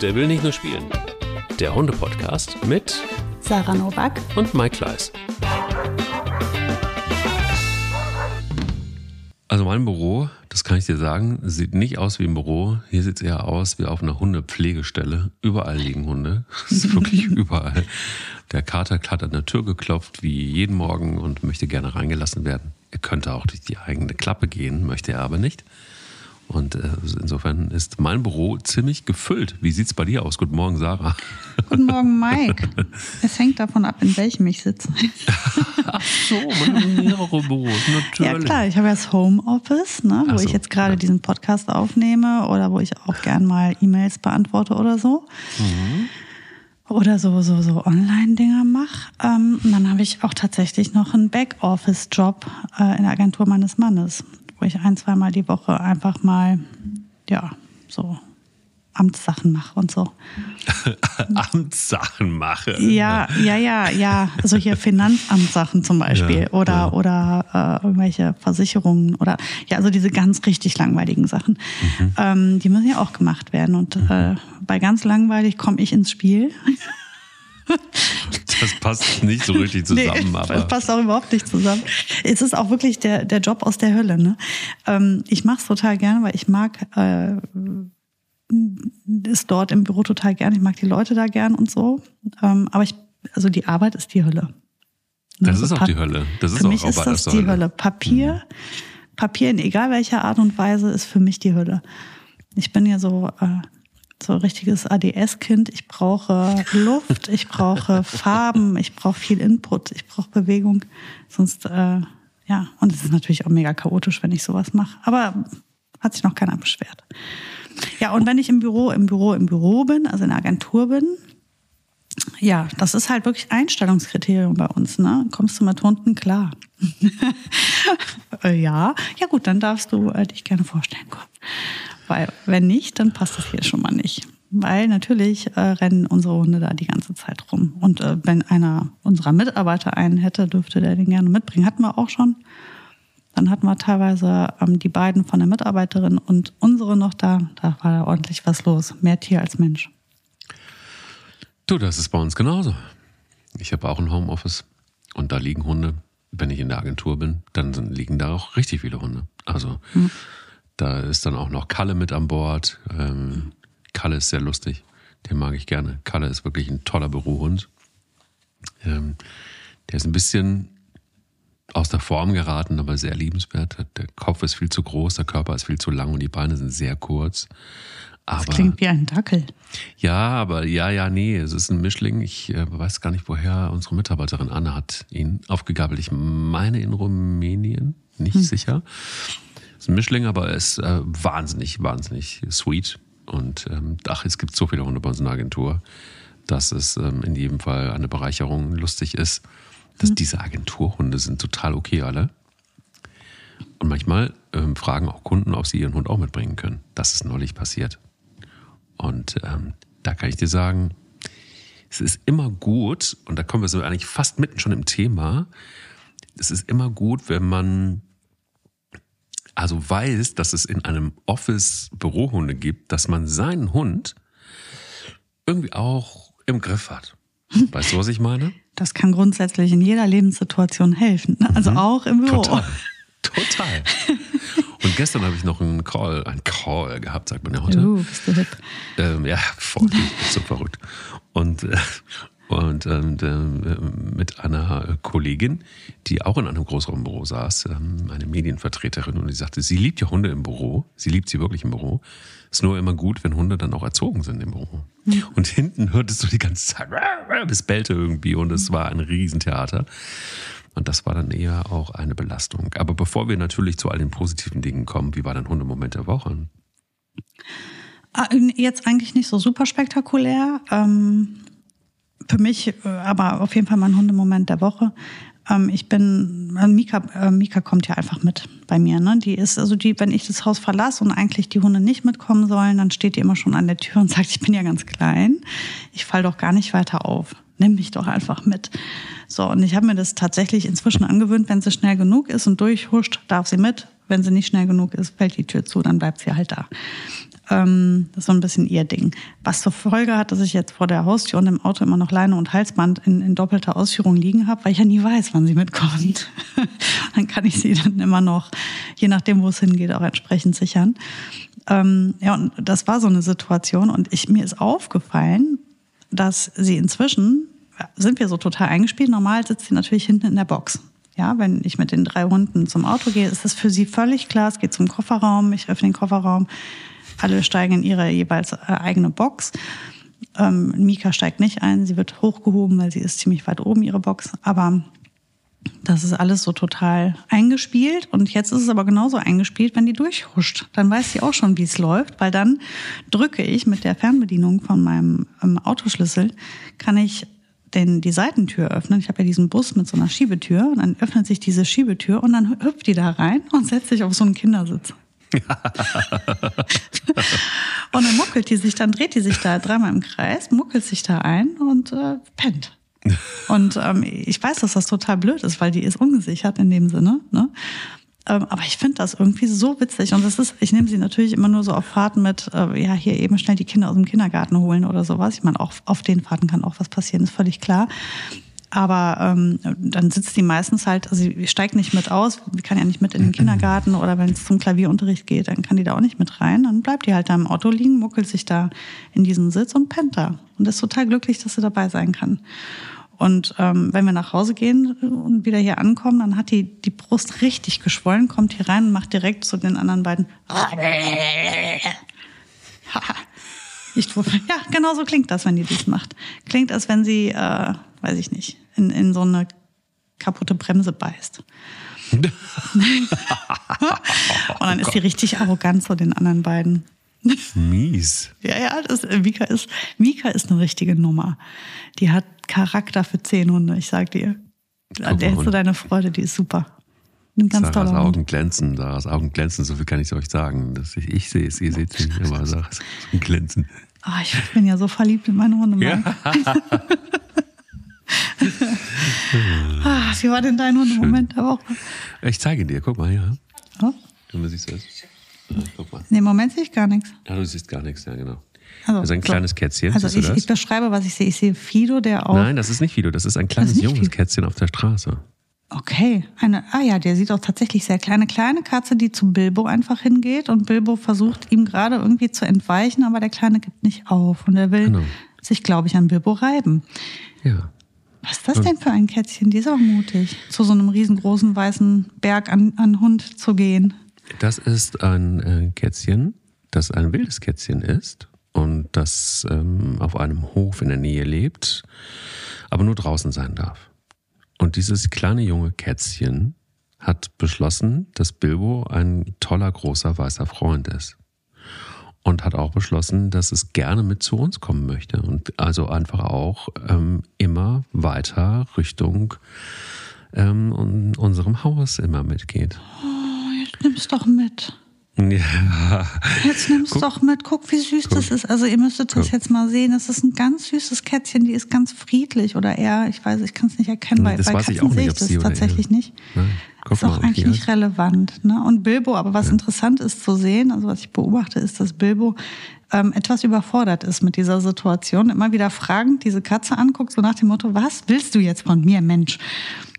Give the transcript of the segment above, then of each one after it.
Der will nicht nur spielen. Der Hunde-Podcast mit Sarah Novak und Mike Kleiss. Also mein Büro, das kann ich dir sagen, sieht nicht aus wie ein Büro. Hier sieht es eher aus wie auf einer Hundepflegestelle. Überall liegen Hunde. Das ist wirklich überall. Der Kater hat an der Tür geklopft, wie jeden Morgen und möchte gerne reingelassen werden. Er könnte auch durch die eigene Klappe gehen, möchte er aber nicht. Und äh, insofern ist mein Büro ziemlich gefüllt. Wie sieht es bei dir aus? Guten Morgen, Sarah. Guten Morgen, Mike. Es hängt davon ab, in welchem ich sitze. Ach so, man hat mehrere Büros, natürlich. Ja klar, ich habe ja das Homeoffice, ne, wo so, ich jetzt gerade ja. diesen Podcast aufnehme oder wo ich auch gern mal E-Mails beantworte oder so. Mhm. Oder so, so, so Online-Dinger mache. Ähm, und dann habe ich auch tatsächlich noch einen Backoffice-Job äh, in der Agentur meines Mannes, ich ein, zweimal die Woche einfach mal, ja, so Amtssachen mache und so. Amtssachen mache. Ja, ja, ja, ja. Also hier Finanzamtssachen zum Beispiel Ja, oder ja. oder äh, irgendwelche Versicherungen oder ja, also diese ganz richtig langweiligen Sachen. Mhm. Ähm, die müssen ja auch gemacht werden. Und äh, bei ganz langweilig komme ich ins Spiel. Das passt nicht so richtig zusammen, nee, aber. das passt auch überhaupt nicht zusammen. Es ist auch wirklich der, der Job aus der Hölle. Ne? Ähm, ich mache es total gerne, weil ich mag äh, ist dort im Büro total gern. Ich mag die Leute da gern und so. Ähm, aber ich, also die Arbeit ist die Hölle. Das Also ist auch Pa- die Hölle. Das ist für auch mich ist Arbeit das die Hölle. Hölle. Papier, Papier in egal welcher Art und Weise ist für mich die Hölle. Ich bin ja so äh, so ein richtiges ADS-Kind. Ich brauche Luft, ich brauche Farben, ich brauche viel Input, ich brauche Bewegung. Sonst äh, ja und es ist natürlich auch mega chaotisch, wenn ich sowas mache. Aber hat sich noch keiner beschwert. Ja und wenn ich im Büro, im Büro, im Büro bin, also in der Agentur bin, ja, das ist halt wirklich Einstellungskriterium bei uns. Ne? Kommst du mit Hunden klar? Ja, ja gut, dann darfst du äh, dich gerne vorstellen kommen. Weil wenn nicht, dann passt das hier schon mal nicht. Weil natürlich äh, rennen unsere Hunde da die ganze Zeit rum. Und äh, wenn einer unserer Mitarbeiter einen hätte, dürfte der den gerne mitbringen. Hatten wir auch schon. Dann hatten wir teilweise ähm, die beiden von der Mitarbeiterin und unsere noch da. Da war da ordentlich was los. Mehr Tier als Mensch. Du, das ist bei uns genauso. Ich habe auch ein Homeoffice und da liegen Hunde. Wenn ich in der Agentur bin, dann liegen da auch richtig viele Hunde. Also da ist dann auch noch Kalle mit an Bord. Ähm, Kalle ist sehr lustig. Den mag ich gerne. Kalle ist wirklich ein toller Bürohund. Ähm, der ist ein bisschen aus der Form geraten, aber sehr liebenswert. Der Kopf ist viel zu groß, der Körper ist viel zu lang und die Beine sind sehr kurz. Das Aber klingt wie ein Dackel. ja, aber ja, ja, nee, es ist ein Mischling. Ich äh, weiß gar nicht, woher unsere Mitarbeiterin Anne hat ihn aufgegabelt. Ich meine in Rumänien, nicht sicher. Ist ein Mischling, aber er ist äh, wahnsinnig, wahnsinnig sweet. Und ähm, ach, es gibt so viele Hunde bei uns in der Agentur, dass es ähm, in jedem Fall eine Bereicherung lustig ist. Dass diese Agenturhunde sind total okay alle. Und manchmal ähm, fragen auch Kunden, ob sie ihren Hund auch mitbringen können. Das ist neulich passiert. Und ähm, da kann ich dir sagen, es ist immer gut, und da kommen wir so eigentlich fast mitten schon im Thema, es ist immer gut, wenn man also weiß, dass es in einem Office Bürohunde gibt, dass man seinen Hund irgendwie auch im Griff hat. Weißt du, was ich meine? Das kann grundsätzlich in jeder Lebenssituation helfen. ne? Also auch im Büro. Mhm. Total. Total. Und gestern habe ich noch einen Call, einen Call gehabt, sagt man ja heute. Uh, bist du hip. Ähm, ja, voll, ich bin so verrückt. Und, äh, und ähm, ähm, mit einer Kollegin, die auch in einem Großraumbüro saß, ähm, eine Medienvertreterin, und die sagte, sie liebt ja Hunde im Büro. Sie liebt sie wirklich im Büro. Ist nur immer gut, wenn Hunde dann auch erzogen sind im Büro. Und hinten hörtest du die ganze Zeit, es bellte irgendwie und es war ein Riesentheater. Und das war dann eher auch eine Belastung. Aber bevor wir natürlich zu all den positiven Dingen kommen, wie war dein Hundemoment der Woche? Ah, Jetzt eigentlich nicht so super spektakulär. Ähm, für mich, äh, aber auf jeden Fall mein Hundemoment der Woche. Ähm, ich bin, äh, Mika, äh, Mika kommt ja einfach mit bei mir. Ne? Die ist, also die, wenn ich das Haus verlasse und eigentlich die Hunde nicht mitkommen sollen, dann steht die immer schon an der Tür und sagt, ich bin ja ganz klein. Ich fall doch gar nicht weiter auf. Nimm mich doch einfach mit. So, und ich habe mir das tatsächlich inzwischen angewöhnt, wenn sie schnell genug ist und durchhuscht, darf sie mit. Wenn sie nicht schnell genug ist, fällt die Tür zu, dann bleibt sie halt da. Ähm, das ist so ein bisschen ihr Ding. Was zur Folge hat, dass ich jetzt vor der Haustür und im Auto immer noch Leine und Halsband in, in doppelter Ausführung liegen habe, weil ich ja nie weiß, wann sie mitkommt. dann kann ich sie dann immer noch, je nachdem, wo es hingeht, auch entsprechend sichern. Ähm, ja, und das war so eine Situation und ich, mir ist aufgefallen, dass sie inzwischen, sind wir so total eingespielt, normal sitzt sie natürlich hinten in der Box. Ja, wenn ich mit den drei Hunden zum Auto gehe, ist das für sie völlig klar. Es geht zum Kofferraum, ich öffne den Kofferraum, alle steigen in ihre jeweils äh, eigene Box. Ähm, Mika steigt nicht ein, sie wird hochgehoben, weil sie ist ziemlich weit oben, ihre Box. Aber das ist alles so total eingespielt. Und jetzt ist es aber genauso eingespielt, wenn die durchhuscht. Dann weiß sie auch schon, wie es läuft, weil dann drücke ich mit der Fernbedienung von meinem ähm, Autoschlüssel, kann ich den, die Seitentür öffnen. Ich habe ja diesen Bus mit so einer Schiebetür und dann öffnet sich diese Schiebetür und dann hüpft die da rein und setzt sich auf so einen Kindersitz. Und dann muckelt die sich, dann dreht die sich da dreimal im Kreis, muckelt sich da ein und äh, pennt. Und ähm, ich weiß, dass das total blöd ist, weil die ist ungesichert in dem Sinne. Ne? Ähm, aber ich finde das irgendwie so witzig. Und das ist, ich nehme sie natürlich immer nur so auf Fahrten mit, äh, ja, hier eben schnell die Kinder aus dem Kindergarten holen oder sowas. Ich meine, auch auf den Fahrten kann auch was passieren, ist völlig klar. Aber ähm, dann sitzt die meistens halt, also sie steigt nicht mit aus, die kann ja nicht mit in den Kindergarten oder wenn es zum Klavierunterricht geht, dann kann die da auch nicht mit rein. Dann bleibt die halt da im Auto liegen, muckelt sich da in diesen Sitz und pennt da. Und ist total glücklich, dass sie dabei sein kann. Und ähm, wenn wir nach Hause gehen und wieder hier ankommen, dann hat die die Brust richtig geschwollen, kommt hier rein und macht direkt zu den anderen beiden. Ich, ja, genau so klingt das, wenn die das macht. Klingt, als wenn sie, äh, weiß ich nicht, in, in so eine kaputte Bremse beißt. und dann ist die richtig arrogant zu den anderen beiden. Mies. ja, ja, das, Mika, ist, Mika ist eine richtige Nummer. Die hat Charakter für zehn Hunde, ich sag dir. An der hättest du deine Freude, die ist super. Ein ganz Sarahs toller Augen glänzen, Sarahs Augen glänzen, so viel kann ich euch sagen. Das ich, ich sehe es, ihr seht es nicht, aber Sarahs Augen glänzen. Oh, ich bin ja so verliebt in meine Hunde. Ja. ah, wie war denn dein Hundemoment der Woche? Ich zeige dir, guck mal, ja. Oh. Du siehst das. Ja, guck mal. Nee, im Moment sehe ich gar nichts. Ja, du siehst gar nichts, ja, genau. Also, das ist ein so. kleines Kätzchen. Also ich, ich, beschreibe, was ich sehe. Ich sehe Fido, der auch. Nein, das ist nicht Fido, das ist ein kleines ist junges Fido. Kätzchen auf der Straße. Okay, eine, ah ja, der sieht auch tatsächlich sehr kleine, kleine Katze, die zu Bilbo einfach hingeht und Bilbo versucht ihm gerade irgendwie zu entweichen, aber der Kleine gibt nicht auf und er will genau. sich, glaube ich, an Bilbo reiben. Ja. Was ist das und denn für ein Kätzchen? Die ist auch mutig, zu so einem riesengroßen weißen Berg an, an Hund zu gehen. Das ist ein äh, Kätzchen, das ein wildes Kätzchen ist und das ähm, auf einem Hof in der Nähe lebt, aber nur draußen sein darf. Und dieses kleine junge Kätzchen hat beschlossen, dass Bilbo ein toller, großer, weißer Freund ist. Und hat auch beschlossen, dass es gerne mit zu uns kommen möchte. Und also einfach auch ähm, immer weiter Richtung ähm, unserem Haus immer mitgeht. Oh, jetzt nimm's doch mit. Ja. Jetzt nimm's Guck. doch mit. Guck, wie süß Guck. das ist. Also ihr müsstet das Guck. jetzt mal sehen. Das ist ein ganz süßes Kätzchen. Die ist ganz friedlich oder eher, ich weiß, ich kann es nicht erkennen. Bei, das bei Katzen ich auch sehe ich das tatsächlich nicht. Nein. Guck ist auch eigentlich nicht relevant. Ne? Und Bilbo, aber was ja. interessant ist zu sehen, also was ich beobachte, ist, dass Bilbo ähm, etwas überfordert ist mit dieser Situation. Immer wieder fragend diese Katze anguckt, so nach dem Motto, was willst du jetzt von mir, Mensch?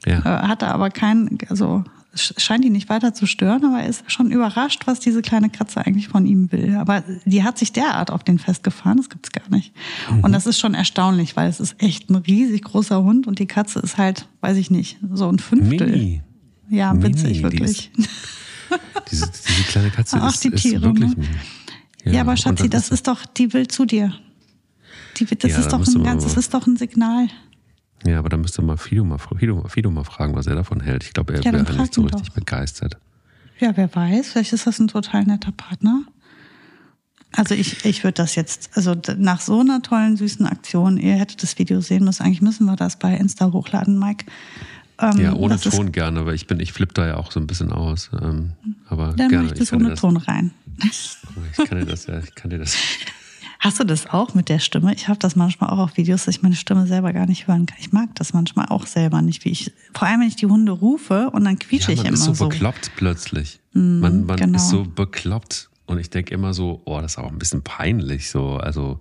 Ja. Äh, hatte aber kein, also scheint ihn nicht weiter zu stören, aber er ist schon überrascht, was diese kleine Katze eigentlich von ihm will. Aber die hat sich derart auf den festgefahren, das gibt's gar nicht. Mhm. Und das ist schon erstaunlich, weil es ist echt ein riesig großer Hund und die Katze ist halt, weiß ich nicht, so ein Fünftel. Mini. Ja, witzig, Mini, wirklich. Die ist, diese, diese, kleine Katze Ach, ist, die Tiere, ist wirklich. Ne? Ja, ja, aber Schatzi, das ist doch, die will zu dir. Die, das ja, ist doch ein ganz, das ist doch ein Signal. Ja, aber da müsste mal Fido mal, Fido, Fido mal fragen, was er davon hält. Ich glaube, er ja, wäre nicht so richtig doch. begeistert. Ja, wer weiß, vielleicht ist das ein total netter Partner. Also ich, ich würde das jetzt, also nach so einer tollen, süßen Aktion, ihr hättet das Video sehen müssen, eigentlich müssen wir das bei Insta hochladen, Mike. Ähm, ja, ohne Ton gerne, weil ich bin, ich flippe da ja auch so ein bisschen aus. Ähm, aber Dann gerne. möchte ich ohne Ton rein. Ich kann dir das ja, ich kann dir das. Hast du das auch mit der Stimme? Ich habe das manchmal auch auf Videos, dass ich meine Stimme selber gar nicht hören kann. Ich mag das manchmal auch selber nicht, wie ich. Vor allem, wenn ich die Hunde rufe und dann quietsche ja, ich immer so. Man ist so bekloppt plötzlich. Mm, man man genau. ist so bekloppt. Und ich denke immer so, oh, das ist auch ein bisschen peinlich so. Also,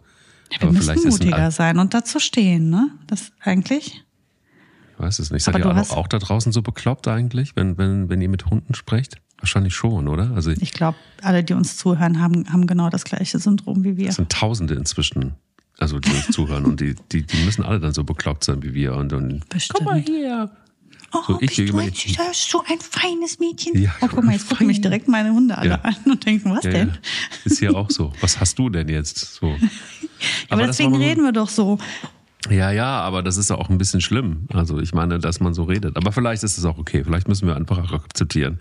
ja, wir müssen mutiger sein und dazu stehen, ne? Das eigentlich. Ich weiß es nicht. Seid ihr auch, auch da draußen so bekloppt eigentlich, wenn, wenn, wenn ihr mit Hunden sprecht? Wahrscheinlich schon, oder? Also ich, glaube, alle, die uns zuhören, haben, haben genau das gleiche Syndrom wie wir. Es sind Tausende inzwischen, also die uns zuhören und die, die, die müssen alle dann so bekloppt sein wie wir und, und Bestimmt. komm mal her. Oh, so, ich, bist du, ein, so ein feines Mädchen. Ja, oh, guck mal, jetzt gucken mich direkt meine Hunde alle ja. an und denken, was ja, denn? Ist hier auch so. Was hast du denn jetzt? So. aber, aber deswegen reden wir doch so. Ja, ja, aber das ist auch ein bisschen schlimm. Also ich meine, dass man so redet. Aber vielleicht ist es auch okay. Vielleicht müssen wir einfach auch akzeptieren,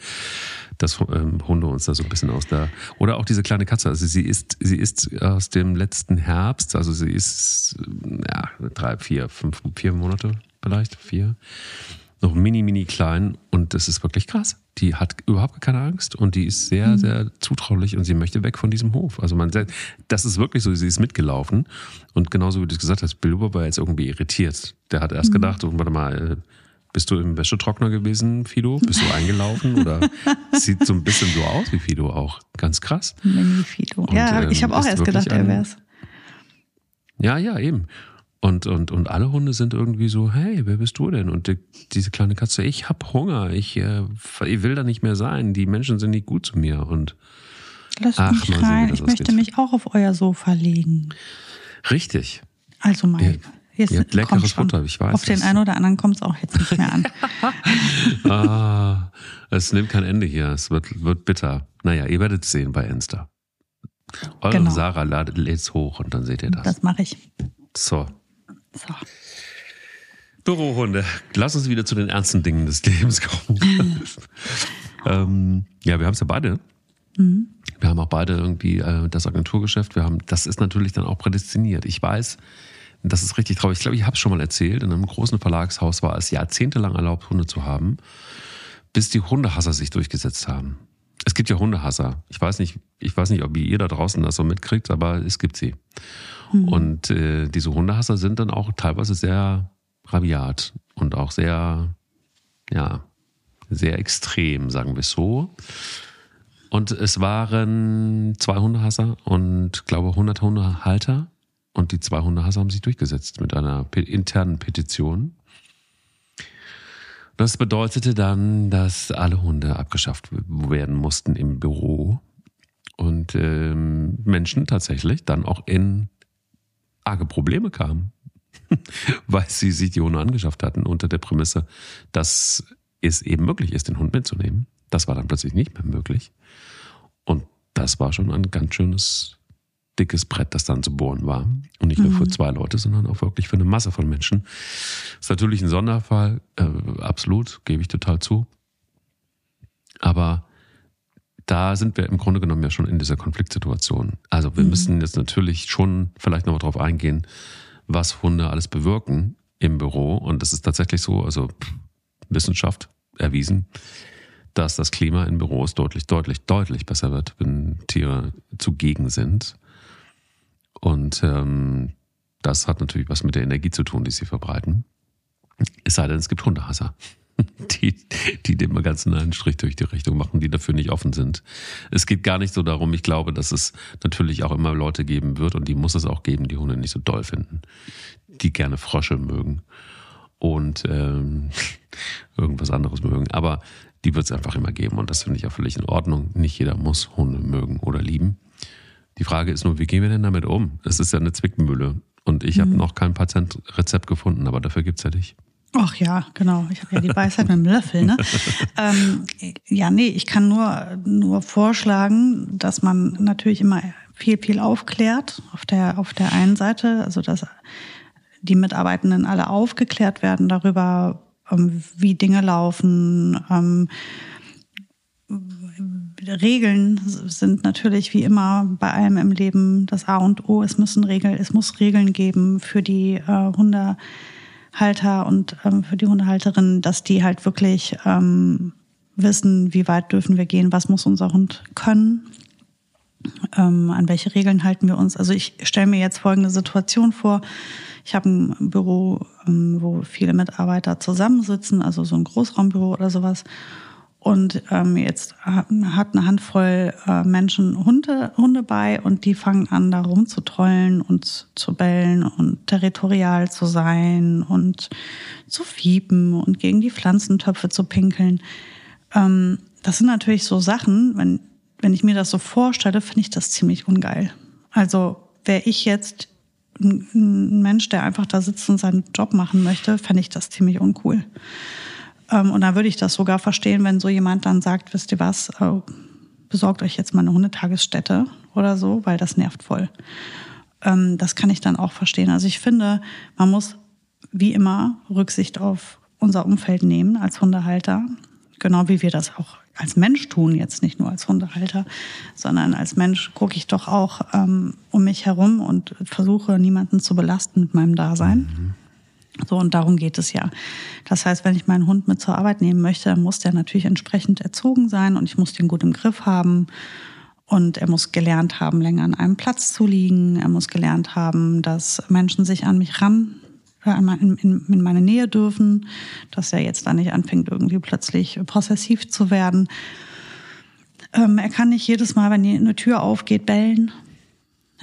dass ähm, Hunde uns da so ein bisschen aus der oder auch diese kleine Katze. Also sie ist sie ist aus dem letzten Herbst. Also sie ist ja drei, vier, fünf, vier Monate vielleicht vier noch mini, mini klein und das ist wirklich krass. Die hat überhaupt keine Angst und die ist sehr, mhm. sehr zutraulich und sie möchte weg von diesem Hof. Also man das ist wirklich so, sie ist mitgelaufen und genauso wie du es gesagt hast, Bilbo war jetzt irgendwie irritiert. Der hat erst mhm. gedacht, oh, warte mal, bist du im Wäschetrockner gewesen, Fido? Bist du eingelaufen? Oder sieht so ein bisschen so aus wie Fido auch. Ganz krass. Mini Fido. Und, ja, ähm, ich habe auch erst gedacht, er wär's. Ja, ja, eben. Und, und, und alle Hunde sind irgendwie so, hey, wer bist du denn? Und die, diese kleine Katze, ich hab Hunger, ich, äh, ich will da nicht mehr sein, die Menschen sind nicht gut zu mir. Und Lass ach, mich rein, sehen, ich möchte geht. mich auch auf euer Sofa legen. Richtig. Also Mike. Jetzt Ihr habt leckeres Futter, ich weiß. Auf den einen oder anderen kommt es auch jetzt nicht mehr an. ah, es nimmt kein Ende hier. Es wird, wird bitter. Naja, ihr werdet es sehen bei Insta. Eure genau. Sarah ladet es hoch und dann seht ihr das. Das mache ich. So. So. Bürohunde. Lass uns wieder zu den ernsten Dingen des Lebens kommen. ähm, ja, wir haben es ja beide. Mhm. Wir haben auch beide irgendwie äh, das Agenturgeschäft. Wir haben, das ist natürlich dann auch prädestiniert. Ich weiß, das ist richtig traurig. Ich glaube, ich habe es schon mal erzählt. In einem großen Verlagshaus war es jahrzehntelang erlaubt, Hunde zu haben, bis die Hundehasser sich durchgesetzt haben. Es gibt ja Hundehasser. Ich weiß nicht, ich weiß nicht, ob ihr da draußen das so mitkriegt, aber es gibt sie. Mhm. Und äh, diese Hundehasser sind dann auch teilweise sehr rabiat und auch sehr, ja, sehr extrem, sagen wir es so. Und es waren zwei Hundehasser und glaube 100 Hundehalter. Und die zwei Hundehasser haben sich durchgesetzt mit einer internen Petition. Das bedeutete dann, dass alle Hunde abgeschafft werden mussten im Büro und ähm, Menschen tatsächlich dann auch in arge Probleme kamen, weil sie sich die Hunde angeschafft hatten unter der Prämisse, dass es eben möglich ist, den Hund mitzunehmen. Das war dann plötzlich nicht mehr möglich. Und das war schon ein ganz schönes, dickes Brett, das dann zu bohren war. Und nicht nur mhm. für zwei Leute, sondern auch wirklich für eine Masse von Menschen. Das ist natürlich ein Sonderfall, äh, absolut, gebe ich total zu. Aber da sind wir im Grunde genommen ja schon in dieser Konfliktsituation. Also wir mhm. müssen jetzt natürlich schon vielleicht nochmal drauf eingehen, was Hunde alles bewirken im Büro. Und das ist tatsächlich so, also Wissenschaft erwiesen, dass das Klima in Büros deutlich, deutlich, deutlich besser wird, wenn Tiere zugegen sind. Und ähm, das hat natürlich was mit der Energie zu tun, die sie verbreiten. Es sei denn, es gibt Hundehasser. die, die dem Ganzen einen Strich durch die Richtung machen, die dafür nicht offen sind. Es geht gar nicht so darum, ich glaube, dass es natürlich auch immer Leute geben wird und die muss es auch geben, die Hunde nicht so doll finden, die gerne Frösche mögen und ähm, irgendwas anderes mögen. Aber die wird es einfach immer geben und das finde ich auch völlig in Ordnung. Nicht jeder muss Hunde mögen oder lieben. Die Frage ist nur, wie gehen wir denn damit um? Es ist ja eine Zwickmühle und ich mhm. habe noch kein Patientrezept gefunden, aber dafür gibt es ja dich. Ach ja, genau. Ich habe ja die Weisheit mit dem Löffel. Ne? ähm, ja, nee, ich kann nur, nur vorschlagen, dass man natürlich immer viel, viel aufklärt auf der, auf der einen Seite, also dass die Mitarbeitenden alle aufgeklärt werden darüber, ähm, wie Dinge laufen. Ähm, Regeln sind natürlich wie immer bei allem im Leben das A und O. Es müssen Regeln, es muss Regeln geben für die äh, Hunde. Halter und ähm, für die Hundehalterinnen, dass die halt wirklich ähm, wissen, wie weit dürfen wir gehen, was muss unser Hund können, ähm, an welche Regeln halten wir uns. Also ich stelle mir jetzt folgende Situation vor. Ich habe ein Büro, ähm, wo viele Mitarbeiter zusammensitzen, also so ein Großraumbüro oder sowas. Und ähm, jetzt hat eine Handvoll äh, Menschen Hunde, Hunde bei und die fangen an, da rumzutrollen und zu bellen und territorial zu sein und zu fiepen und gegen die Pflanzentöpfe zu pinkeln. Ähm, das sind natürlich so Sachen, wenn, wenn ich mir das so vorstelle, finde ich das ziemlich ungeil. Also wäre ich jetzt ein, ein Mensch, der einfach da sitzt und seinen Job machen möchte, fände ich das ziemlich uncool. Ähm, und da würde ich das sogar verstehen, wenn so jemand dann sagt, wisst ihr was, äh, besorgt euch jetzt mal eine Hundetagesstätte oder so, weil das nervt voll. Ähm, das kann ich dann auch verstehen. Also ich finde, man muss wie immer Rücksicht auf unser Umfeld nehmen als Hundehalter, genau wie wir das auch als Mensch tun, jetzt nicht nur als Hundehalter, sondern als Mensch gucke ich doch auch ähm, um mich herum und versuche niemanden zu belasten mit meinem Dasein. Mhm. So, und darum geht es ja. Das heißt, wenn ich meinen Hund mit zur Arbeit nehmen möchte, dann muss der natürlich entsprechend erzogen sein und ich muss den gut im Griff haben. Und er muss gelernt haben, länger an einem Platz zu liegen. Er muss gelernt haben, dass Menschen sich an mich ran, äh, in, in, in meine Nähe dürfen, dass er jetzt da nicht anfängt, irgendwie plötzlich possessiv zu werden. Ähm, er kann nicht jedes Mal, wenn eine Tür aufgeht, bellen.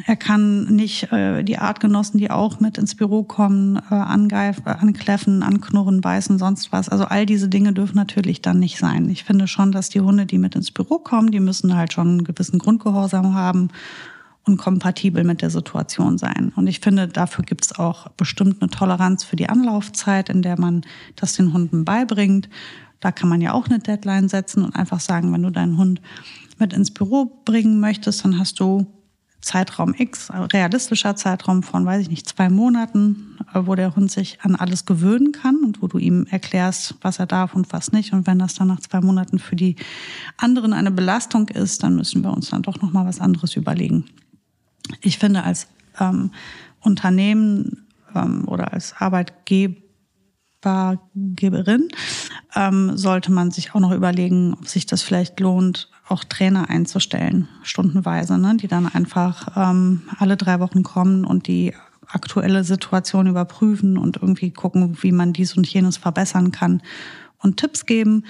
Er kann nicht äh, die Artgenossen, die auch mit ins Büro kommen, äh, angreifen, ankläffen, anknurren, beißen, sonst was. Also all diese Dinge dürfen natürlich dann nicht sein. Ich finde schon, dass die Hunde, die mit ins Büro kommen, die müssen halt schon einen gewissen Grundgehorsam haben und kompatibel mit der Situation sein. Und ich finde, dafür gibt es auch bestimmt eine Toleranz für die Anlaufzeit, in der man das den Hunden beibringt. Da kann man ja auch eine Deadline setzen und einfach sagen, wenn du deinen Hund mit ins Büro bringen möchtest, dann hast du Zeitraum X, realistischer Zeitraum von, weiß ich nicht, zwei Monaten, äh, wo der Hund sich an alles gewöhnen kann und wo du ihm erklärst, was er darf und was nicht. Und wenn das dann nach zwei Monaten für die anderen eine Belastung ist, dann müssen wir uns dann doch noch mal was anderes überlegen. Ich finde, als ähm, Unternehmen ähm, oder als Arbeitgeber Geberin, ähm, sollte man sich auch noch überlegen, ob sich das vielleicht lohnt, auch Trainer einzustellen, stundenweise, ne, die dann einfach ähm, alle drei Wochen kommen und die aktuelle Situation überprüfen und irgendwie gucken, wie man dies und jenes verbessern kann und Tipps geben.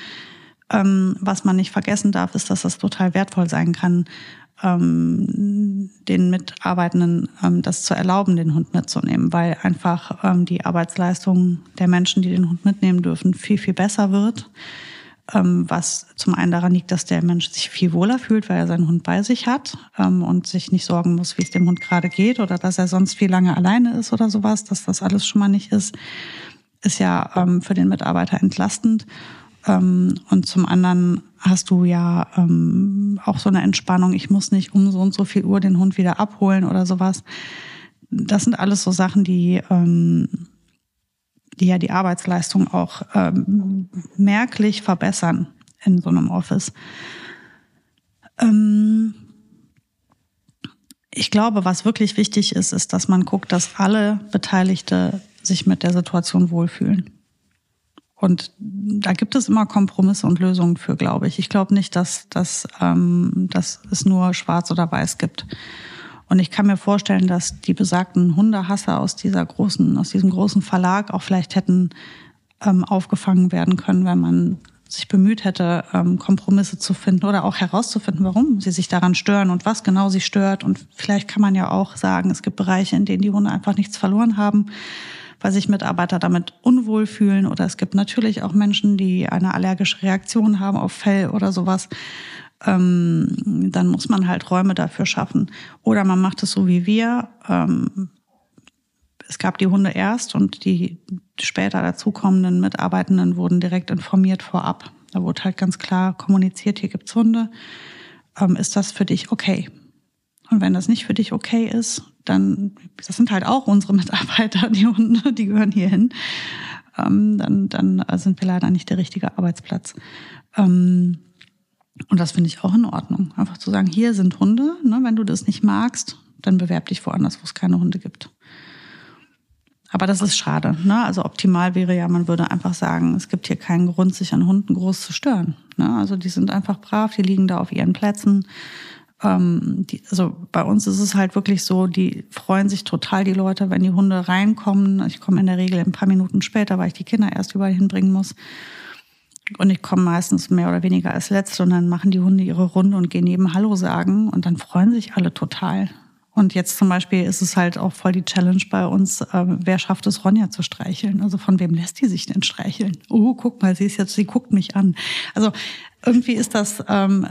Ähm, was man nicht vergessen darf, ist, dass das total wertvoll sein kann, ähm, den Mitarbeitenden ähm, das zu erlauben, den Hund mitzunehmen, weil einfach ähm, die Arbeitsleistung der Menschen, die den Hund mitnehmen dürfen, viel, viel besser wird. Ähm, was zum einen daran liegt, dass der Mensch sich viel wohler fühlt, weil er seinen Hund bei sich hat ähm, und sich nicht sorgen muss, wie es dem Hund gerade geht oder dass er sonst viel lange alleine ist oder sowas, dass das alles schon mal nicht ist, ist ja ähm, für den Mitarbeiter entlastend. Und zum anderen hast du ja auch so eine Entspannung. Ich muss nicht um so und so viel Uhr den Hund wieder abholen oder sowas. Das sind alles so Sachen, die, die ja die Arbeitsleistung auch ähm, merklich verbessern in so einem Office. Ähm, ich glaube, was wirklich wichtig ist, ist, dass man guckt, dass alle Beteiligte sich mit der Situation wohlfühlen. Und da gibt es immer Kompromisse und Lösungen für, glaube ich. Ich glaube nicht, dass, dass, ähm, dass es nur schwarz oder weiß gibt. Und ich kann mir vorstellen, dass die besagten Hundehasser aus dieser großen, aus diesem großen Verlag auch vielleicht hätten ähm, aufgefangen werden können, wenn man sich bemüht hätte, ähm, Kompromisse zu finden oder auch herauszufinden, warum sie sich daran stören und was genau sie stört. Und vielleicht kann man ja auch sagen, es gibt Bereiche, in denen die Hunde einfach nichts verloren haben weil sich Mitarbeiter damit unwohl fühlen. Oder es gibt natürlich auch Menschen, die eine allergische Reaktion haben auf Fell oder sowas. Ähm, dann muss man halt Räume dafür schaffen. Oder man macht es so wie wir. Ähm, es gab die Hunde erst und die später dazukommenden Mitarbeitenden wurden direkt informiert vorab. Da wurde halt ganz klar kommuniziert, hier gibt's Hunde. Ähm, ist das für dich okay? Und wenn das nicht für dich okay ist, dann, das sind halt auch unsere Mitarbeiter, die Hunde, die gehören hier hin, ähm, dann, dann sind wir leider nicht der richtige Arbeitsplatz. Ähm, und das finde ich auch in Ordnung. Einfach zu sagen, hier sind Hunde, ne, wenn du das nicht magst, dann bewerb dich woanders, wo es keine Hunde gibt. Aber das ist schade. Ne? Also optimal wäre ja, man würde einfach sagen, es gibt hier keinen Grund, sich an Hunden groß zu stören. Ne? Also die sind einfach brav, die liegen da auf ihren Plätzen ähm, die, also bei uns ist es halt wirklich so, die freuen sich total, die Leute, wenn die Hunde reinkommen. Ich komme in der Regel ein paar Minuten später, weil ich die Kinder erst überall hinbringen muss. Und ich komme meistens mehr oder weniger als Letzte und dann machen die Hunde ihre Runde und gehen neben Hallo sagen und dann freuen sich alle total. Und jetzt zum Beispiel ist es halt auch voll die Challenge bei uns, äh, wer schafft es, Ronja zu streicheln? Also von wem lässt die sich denn streicheln? Oh, guck mal, sie ist jetzt, sie guckt mich an. Also irgendwie ist das, ähm,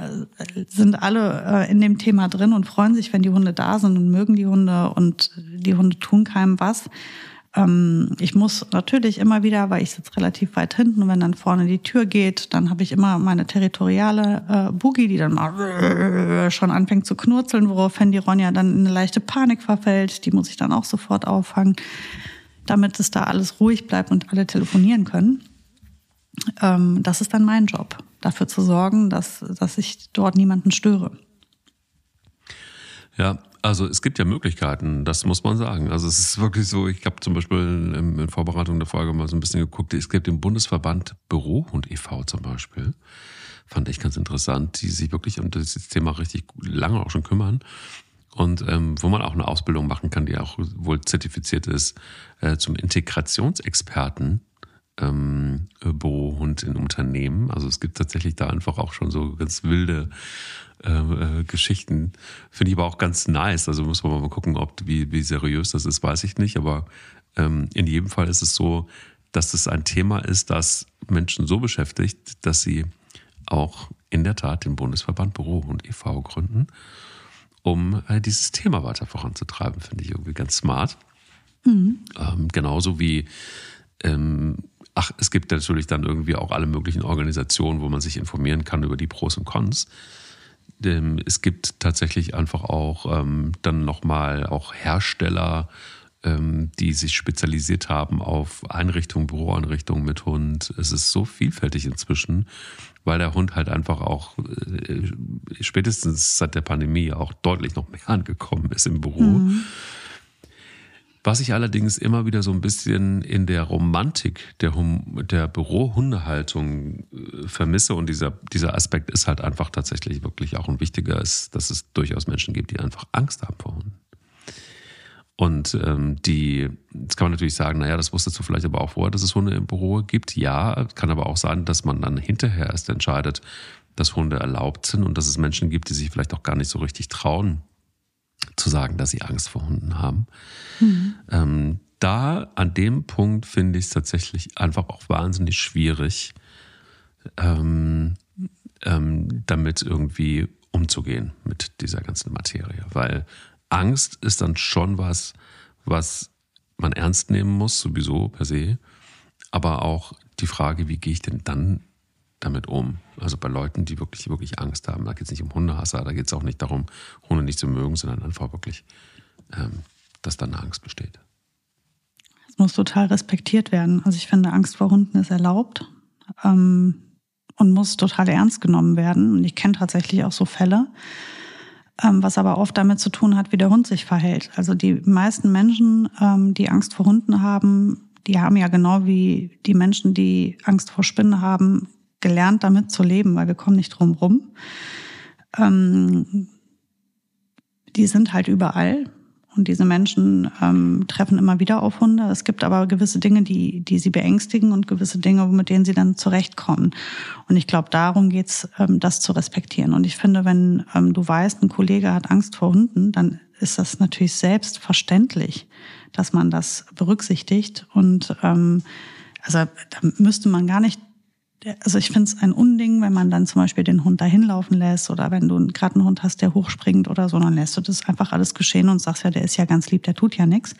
sind alle äh, in dem Thema drin und freuen sich, wenn die Hunde da sind und mögen die Hunde und die Hunde tun keinem was. Ähm, ich muss natürlich immer wieder, weil ich sitze relativ weit hinten, wenn dann vorne die Tür geht, dann habe ich immer meine territoriale äh, Boogie, die dann mal schon anfängt zu knurzeln, woraufhin die Ronja dann in eine leichte Panik verfällt. Die muss ich dann auch sofort auffangen, damit es da alles ruhig bleibt und alle telefonieren können. Ähm, das ist dann mein Job, dafür zu sorgen, dass, dass ich dort niemanden störe. Ja, also es gibt ja Möglichkeiten, das muss man sagen. Also es ist wirklich so, ich habe zum Beispiel in, Vorbereitung der Folge mal so ein bisschen geguckt, es gibt den Bundesverband Bürohund e.V. zum Beispiel. Fand ich ganz interessant, die sich wirklich um das Thema richtig lange auch schon kümmern. Und ähm, wo man auch eine Ausbildung machen kann, die auch wohl zertifiziert ist, äh, zum Integrationsexperten ähm, Bürohund in Unternehmen. Also es gibt tatsächlich da einfach auch schon so ganz wilde äh, äh, Geschichten. Finde ich aber auch ganz nice. Also muss man mal gucken, ob wie, wie seriös das ist, weiß ich nicht. Aber ähm, in jedem Fall ist es so, dass es ein Thema ist, das Menschen so beschäftigt, dass sie auch in der Tat den Bundesverband Büro und e.V. gründen, um äh, dieses Thema weiter voranzutreiben. Finde ich irgendwie ganz smart. Mhm. Ähm, genauso wie ähm, Ach, es gibt natürlich dann irgendwie auch alle möglichen Organisationen, wo man sich informieren kann über die Pros und Cons es gibt tatsächlich einfach auch ähm, dann nochmal auch Hersteller, ähm, die sich spezialisiert haben auf Einrichtungen, Büroeinrichtungen mit Hund. Es ist so vielfältig inzwischen, weil der Hund halt einfach auch äh, spätestens seit der Pandemie auch deutlich noch mehr angekommen ist im Büro. Mhm. Was ich allerdings immer wieder so ein bisschen in der Romantik der, hum der Bürohundehaltung äh, vermisse und dieser, dieser Aspekt ist halt einfach tatsächlich wirklich auch ein wichtiger, ist, dass es durchaus Menschen gibt, die einfach Angst haben vor Hunden. Und ähm, die, jetzt kann man natürlich sagen, naja, das wusstest du vielleicht aber auch vorher, dass es Hunde im Büro gibt. Ja, kann aber auch sein, dass man dann hinterher erst entscheidet, dass Hunde erlaubt sind und dass es Menschen gibt, die sich vielleicht auch gar nicht so richtig trauen, zu sagen, dass sie Angst vor Hunden haben. Mhm. Ähm, da an dem Punkt finde ich es tatsächlich einfach auch wahnsinnig schwierig, ähm, ähm, damit irgendwie umzugehen mit dieser ganzen Materie. Weil Angst ist dann schon was, was man ernst nehmen muss, sowieso per se. Aber auch die Frage, wie gehe ich denn dann damit um? Also bei Leuten, die wirklich, wirklich Angst haben. Da geht es nicht um Hundehasser, da geht es auch nicht darum, Hunde nicht zu mögen, sondern einfach wirklich, ähm, dass da eine Angst besteht. Es muss total respektiert werden. Also ich finde, Angst vor Hunden ist erlaubt ähm, und muss total ernst genommen werden. Und ich kenne tatsächlich auch so Fälle, ähm, was aber oft damit zu tun hat, wie der Hund sich verhält. Also die meisten Menschen, ähm, die Angst vor Hunden haben, die haben ja genau wie die Menschen, die Angst vor Spinnen haben, gelernt, damit zu leben, weil wir kommen nicht drum rum. Ähm, die sind halt überall und diese Menschen ähm, treffen immer wieder auf Hunde. Es gibt aber gewisse Dinge, die, die sie beängstigen und gewisse Dinge, mit denen sie dann zurechtkommen. Und ich glaube, darum geht's, ähm, das zu respektieren. Und ich finde, wenn ähm, du weißt, ein Kollege hat Angst vor Hunden, dann ist das natürlich selbstverständlich, dass man das berücksichtigt. Und ähm, also da müsste man gar nicht also ich finde es ein Unding, wenn man dann zum Beispiel den Hund dahin laufen lässt oder wenn du gerade einen Hund hast, der hochspringt oder so, dann lässt du das einfach alles geschehen und sagst ja, der ist ja ganz lieb, der tut ja nichts.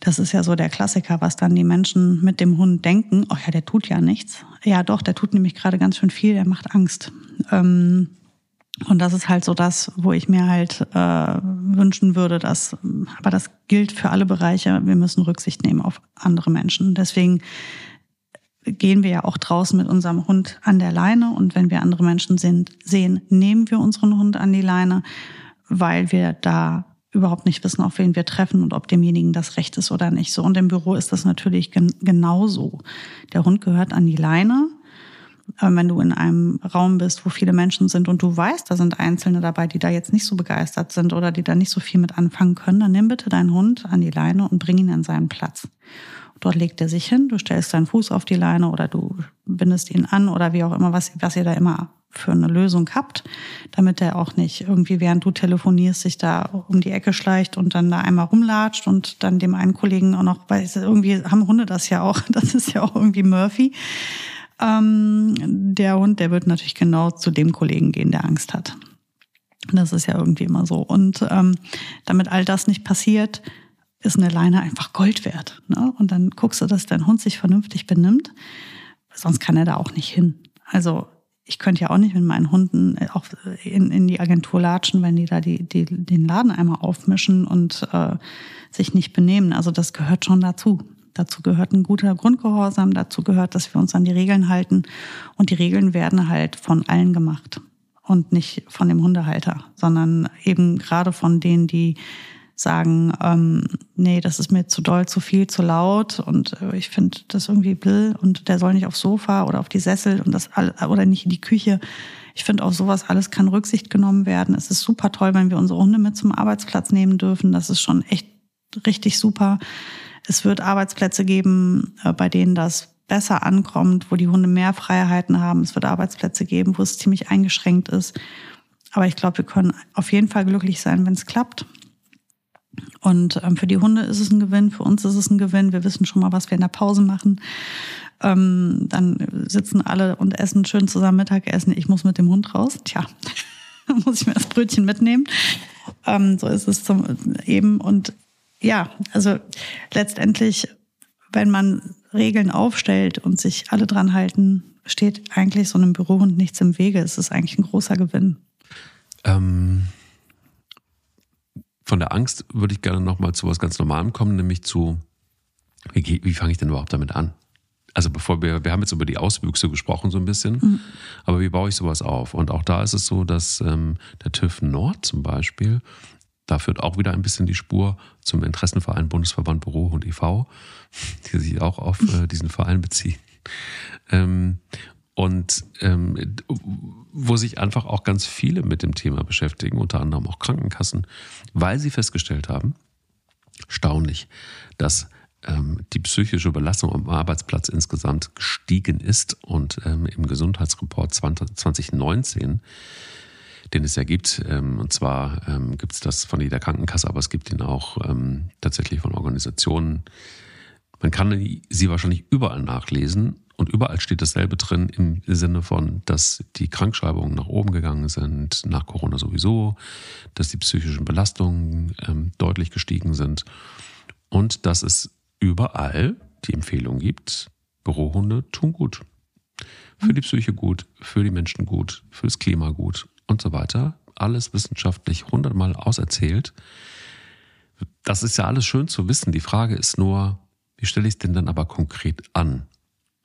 Das ist ja so der Klassiker, was dann die Menschen mit dem Hund denken. Oh ja, der tut ja nichts. Ja, doch, der tut nämlich gerade ganz schön viel, der macht Angst. Ähm, und das ist halt so das, wo ich mir halt äh, wünschen würde, dass, aber das gilt für alle Bereiche, wir müssen Rücksicht nehmen auf andere Menschen. Deswegen gehen wir ja auch draußen mit unserem Hund an der Leine und wenn wir andere Menschen sind, sehen, nehmen wir unseren Hund an die Leine, weil wir da überhaupt nicht wissen, auf wen wir treffen und ob demjenigen das Recht ist oder nicht. So und im Büro ist das natürlich gen genauso. Der Hund gehört an die Leine äh, wenn du in einem Raum bist, wo viele Menschen sind und du weißt, da sind Einzelne dabei, die da jetzt nicht so begeistert sind oder die da nicht so viel mit anfangen können, dann nimm bitte deinen Hund an die Leine und bring ihn an seinen Platz. Dort legt er sich hin, du stellst deinen Fuß auf die Leine oder du bindest ihn an oder wie auch immer, was, was ihr da immer für eine Lösung habt, damit er auch nicht irgendwie, während du telefonierst, sich da um die Ecke schleicht und dann da einmal rumlatscht und dann dem einen Kollegen auch noch, weil irgendwie haben Hunde das ja auch, das ist ja auch irgendwie Murphy. Ähm, der Hund, der wird natürlich genau zu dem Kollegen gehen, der Angst hat. Das ist ja irgendwie immer so. Und ähm, damit all das nicht passiert, ist eine Leine einfach Gold wert. Ne? Und dann guckst du, dass dein Hund sich vernünftig benimmt. Sonst kann er da auch nicht hin. Also ich könnte ja auch nicht mit meinen Hunden äh, auch in, in die Agentur latschen, wenn die da die, die, den Laden einmal aufmischen und äh, sich nicht benehmen. Also das gehört schon dazu. Dazu gehört ein guter Grundgehorsam, dazu gehört, dass wir uns an die Regeln halten. Und die Regeln werden halt von allen gemacht und nicht von dem Hundehalter, sondern eben gerade von denen, die sagen, ähm, nee, das ist mir zu doll, zu viel, zu laut und äh, ich finde das irgendwie blill und der soll nicht aufs Sofa oder auf die Sessel und das oder nicht in die Küche. Ich finde auch sowas alles kann Rücksicht genommen werden. Es ist super toll, wenn wir unsere Hunde mit zum Arbeitsplatz nehmen dürfen. Das ist schon echt richtig super. Es wird Arbeitsplätze geben, äh, bei denen das besser ankommt, wo die Hunde mehr Freiheiten haben. Es wird Arbeitsplätze geben, wo es ziemlich eingeschränkt ist. Aber ich glaube, wir können auf jeden Fall glücklich sein, wenn es klappt. Und ähm, für die Hunde ist es ein Gewinn, für uns ist es ein Gewinn. Wir wissen schon mal, was wir in der Pause machen. Ähm, dann sitzen alle und essen schön zusammen Mittagessen. Ich muss mit dem Hund raus. Tja, muss ich mir das Brötchen mitnehmen. Ähm, so ist es zum, eben. Und ja, also letztendlich, wenn man Regeln aufstellt und sich alle dran halten, steht eigentlich so einem Bürohund nichts im Wege. Es ist eigentlich ein großer Gewinn. Ähm von der Angst würde ich gerne nochmal zu was ganz Normalem kommen, nämlich zu, wie, wie fange ich denn überhaupt damit an? Also bevor wir, wir haben jetzt über die Auswüchse gesprochen so ein bisschen, mhm. aber wie baue ich sowas auf? Und auch da ist es so, dass ähm, der TÜV Nord zum Beispiel, da führt auch wieder ein bisschen die Spur zum Interessenverein Bundesverband Büro und e.V., die sich auch auf äh, diesen Verein beziehen. Ähm, und ähm, wo sich einfach auch ganz viele mit dem Thema beschäftigen, unter anderem auch Krankenkassen, weil sie festgestellt haben, staunlich, dass ähm, die psychische Belastung am Arbeitsplatz insgesamt gestiegen ist und ähm, im Gesundheitsreport 20, 2019 den es ja gibt. Ähm, und zwar ähm, gibt es das von jeder Krankenkasse, aber es gibt ihn auch ähm, tatsächlich von Organisationen. Man kann sie wahrscheinlich überall nachlesen und überall steht dasselbe drin im Sinne von, dass die Krankschreibungen nach oben gegangen sind, nach Corona sowieso, dass die psychischen Belastungen ähm, deutlich gestiegen sind und dass es überall die Empfehlung gibt, Bürohunde tun gut. Für die Psyche gut, für die Menschen gut, fürs Klima gut und so weiter. Alles wissenschaftlich hundertmal auserzählt. Das ist ja alles schön zu wissen. Die Frage ist nur, wie stelle ich es denn dann aber konkret an?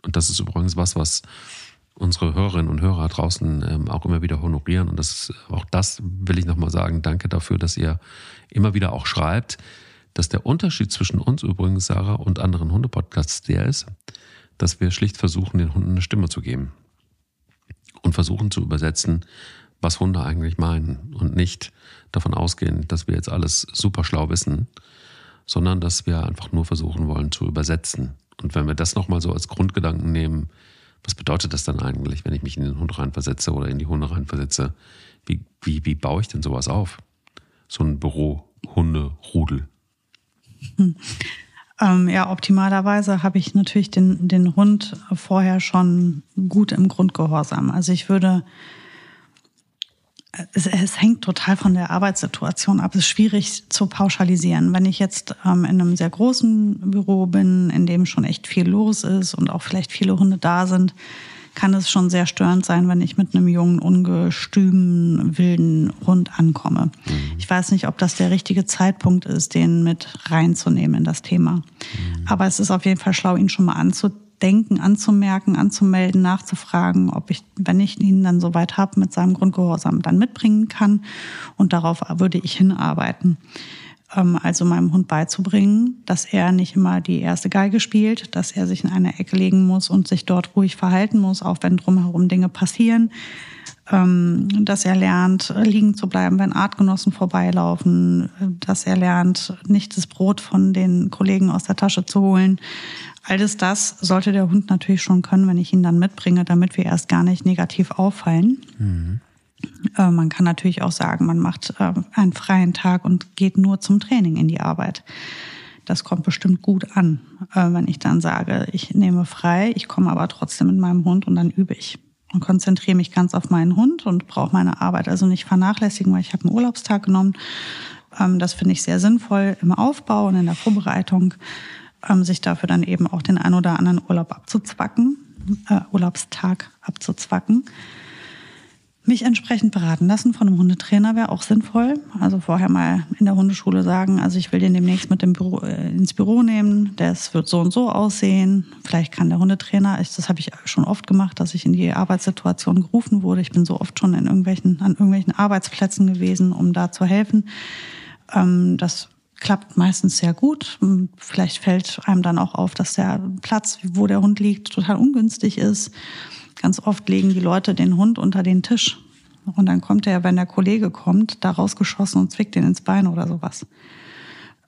Und das ist übrigens was, was unsere Hörerinnen und Hörer draußen ähm, auch immer wieder honorieren. Und das ist, auch das will ich nochmal sagen. Danke dafür, dass ihr immer wieder auch schreibt, dass der Unterschied zwischen uns übrigens, Sarah, und anderen Hundepodcasts der ist, dass wir schlicht versuchen, den Hunden eine Stimme zu geben. Und versuchen zu übersetzen, was Hunde eigentlich meinen. Und nicht davon ausgehen, dass wir jetzt alles super schlau wissen, sondern dass wir einfach nur versuchen wollen zu übersetzen und wenn wir das nochmal so als Grundgedanken nehmen, was bedeutet das dann eigentlich, wenn ich mich in den Hund reinversetze oder in die Hunde reinversetze? Wie, wie, wie baue ich denn sowas auf? So ein Büro-Hunde-Rudel. Hm. Ähm, ja, optimalerweise habe ich natürlich den, den Hund vorher schon gut im Grundgehorsam. Also ich würde es, es, hängt total von der Arbeitssituation ab. Es ist schwierig zu pauschalisieren. Wenn ich jetzt ähm, in einem sehr großen Büro bin, in dem schon echt viel los ist und auch vielleicht viele Hunde da sind, kann es schon sehr störend sein, wenn ich mit einem jungen, ungestümen, wilden Hund ankomme. Mhm. Ich weiß nicht, ob das der richtige Zeitpunkt ist, den mit reinzunehmen in das Thema. Mhm. Aber es ist auf jeden Fall schlau, ihn schon mal anzuziehen Denken anzumerken, anzumelden, nachzufragen, ob ich, wenn ich ihn dann soweit habe, mit seinem Grundgehorsam dann mitbringen kann. Und darauf würde ich hinarbeiten. Ähm, also meinem Hund beizubringen, dass er nicht immer die erste Geige spielt, dass er sich in eine Ecke legen muss und sich dort ruhig verhalten muss, auch wenn drumherum Dinge passieren. Ähm, dass er lernt, liegen zu bleiben, wenn Artgenossen vorbeilaufen, dass er lernt, nicht das Brot von den Kollegen aus der Tasche zu holen. Alles das sollte der Hund natürlich schon können, wenn ich ihn dann mitbringe, damit wir erst gar nicht negativ auffallen. Mhm. Äh, man kann natürlich auch sagen, man macht äh, einen freien Tag und geht nur zum Training in die Arbeit. Das kommt bestimmt gut an, äh, wenn ich dann sage, ich nehme frei, ich komme aber trotzdem mit meinem Hund und dann übe ich und konzentriere mich ganz auf meinen Hund und brauche meine Arbeit also nicht vernachlässigen, weil ich habe einen Urlaubstag genommen. Ähm, das finde ich sehr sinnvoll im Aufbau und in der Vorbereitung, ähm, sich dafür dann eben auch den ein oder anderen Urlaub abzuzwacken, Urlaubstag abzuzwacken. Mich entsprechend beraten lassen von einem Hundetrainer wäre auch sinnvoll. Also vorher mal in der Hundeschule sagen, also ich will den demnächst mit dem Büro, äh, ins Büro nehmen, das wird so und so aussehen. Vielleicht kann der Hundetrainer, das habe ich schon oft gemacht, dass ich in die Arbeitssituation gerufen wurde. Ich bin so oft schon in irgendwelchen, an irgendwelchen Arbeitsplätzen gewesen, um da zu helfen. Ähm, das klappt meistens sehr gut. Vielleicht fällt einem dann auch auf, dass der Platz, wo der Hund liegt, total ungünstig ist. Ganz oft legen die Leute den Hund unter den Tisch. Und dann kommt er, wenn der Kollege kommt, da rausgeschossen und zwickt ihn ins Bein oder sowas.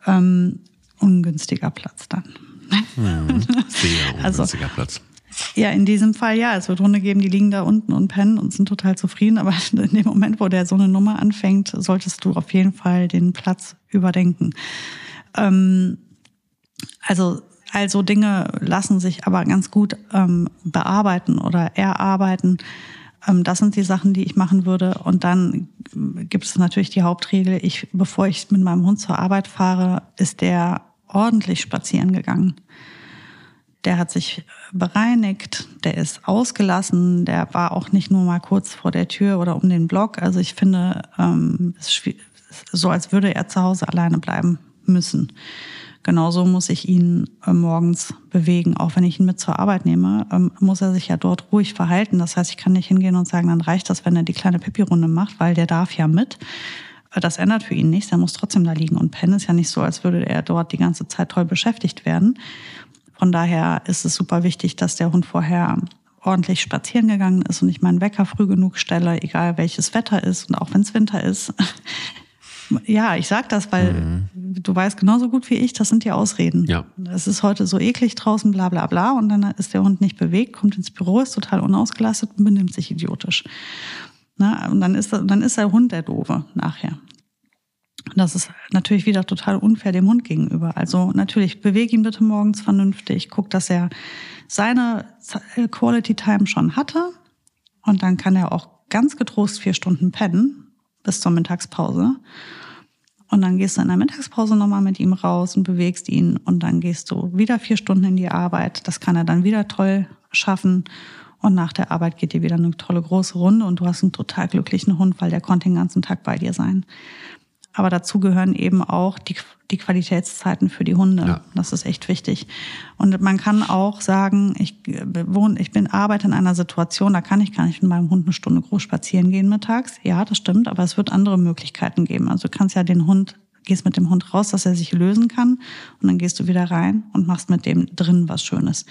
Ähm, ungünstiger Platz dann. Hm, sehr also, ungünstiger also, Platz. Ja, in diesem Fall ja. Es wird Hunde geben, die liegen da unten und pennen und sind total zufrieden. Aber in dem Moment, wo der so eine Nummer anfängt, solltest du auf jeden Fall den Platz überdenken. Ähm, also also Dinge lassen sich aber ganz gut ähm, bearbeiten oder erarbeiten. Ähm, das sind die Sachen, die ich machen würde. Und dann gibt es natürlich die Hauptregel, ich, bevor ich mit meinem Hund zur Arbeit fahre, ist der ordentlich spazieren gegangen. Der hat sich bereinigt, der ist ausgelassen, der war auch nicht nur mal kurz vor der Tür oder um den Block. Also ich finde, ähm, es ist so, als würde er zu Hause alleine bleiben müssen. Genauso muss ich ihn äh, morgens bewegen. Auch wenn ich ihn mit zur Arbeit nehme, ähm, muss er sich ja dort ruhig verhalten. Das heißt, ich kann nicht hingehen und sagen, dann reicht das, wenn er die kleine Pipi-Runde macht, weil der darf ja mit. Äh, das ändert für ihn nichts. Er muss trotzdem da liegen und pennen. Ist ja nicht so, als würde er dort die ganze Zeit toll beschäftigt werden. Von daher ist es super wichtig, dass der Hund vorher ordentlich spazieren gegangen ist und ich meinen Wecker früh genug stelle, egal welches Wetter ist und auch wenn es Winter ist. Ja, ich sag das, weil mhm. du weißt genauso gut wie ich, das sind die Ausreden. Ja. Es ist heute so eklig draußen, bla bla bla. Und dann ist der Hund nicht bewegt, kommt ins Büro, ist total unausgelastet und benimmt sich idiotisch. Na, und dann ist, dann ist der Hund der Doofe nachher. Das ist natürlich wieder total unfair dem Hund gegenüber. Also natürlich, bewege ihn bitte morgens vernünftig, guck, dass er seine Quality Time schon hatte. Und dann kann er auch ganz getrost vier Stunden pennen bis zur Mittagspause. Und dann gehst du in der Mittagspause nochmal mit ihm raus und bewegst ihn. Und dann gehst du wieder vier Stunden in die Arbeit. Das kann er dann wieder toll schaffen. Und nach der Arbeit geht dir wieder eine tolle große Runde und du hast einen total glücklichen Hund, weil der konnte den ganzen Tag bei dir sein. Aber dazu gehören eben auch die, die Qualitätszeiten für die Hunde. Ja. Das ist echt wichtig. Und man kann auch sagen, ich wohne, ich bin arbeite in einer Situation, da kann ich gar nicht mit meinem Hund eine Stunde groß spazieren gehen mittags. Ja, das stimmt, aber es wird andere Möglichkeiten geben. Also du kannst ja den Hund gehst mit dem Hund raus, dass er sich lösen kann und dann gehst du wieder rein und machst mit dem drin was Schönes.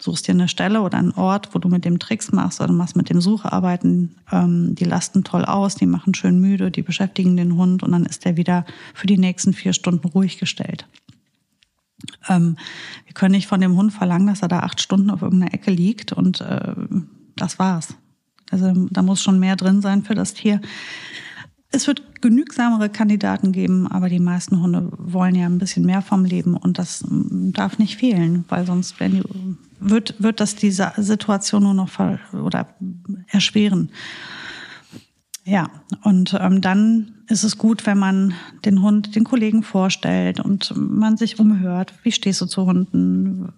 Suchst dir eine Stelle oder einen Ort, wo du mit dem Tricks machst oder machst mit dem Sucharbeiten. Ähm, die lasten toll aus, die machen schön müde, die beschäftigen den Hund und dann ist er wieder für die nächsten vier Stunden ruhig gestellt. Ähm, wir können nicht von dem Hund verlangen, dass er da acht Stunden auf irgendeiner Ecke liegt und äh, das war's. Also da muss schon mehr drin sein für das Tier. Es wird genügsamere Kandidaten geben, aber die meisten Hunde wollen ja ein bisschen mehr vom Leben und das mm, darf nicht fehlen, weil sonst die, wird, wird das diese Situation nur noch ver, oder erschweren. Ja, und ähm, dann ist es gut, wenn man den Hund den Kollegen vorstellt und man sich umhört. Wie stehst du zu Hunden?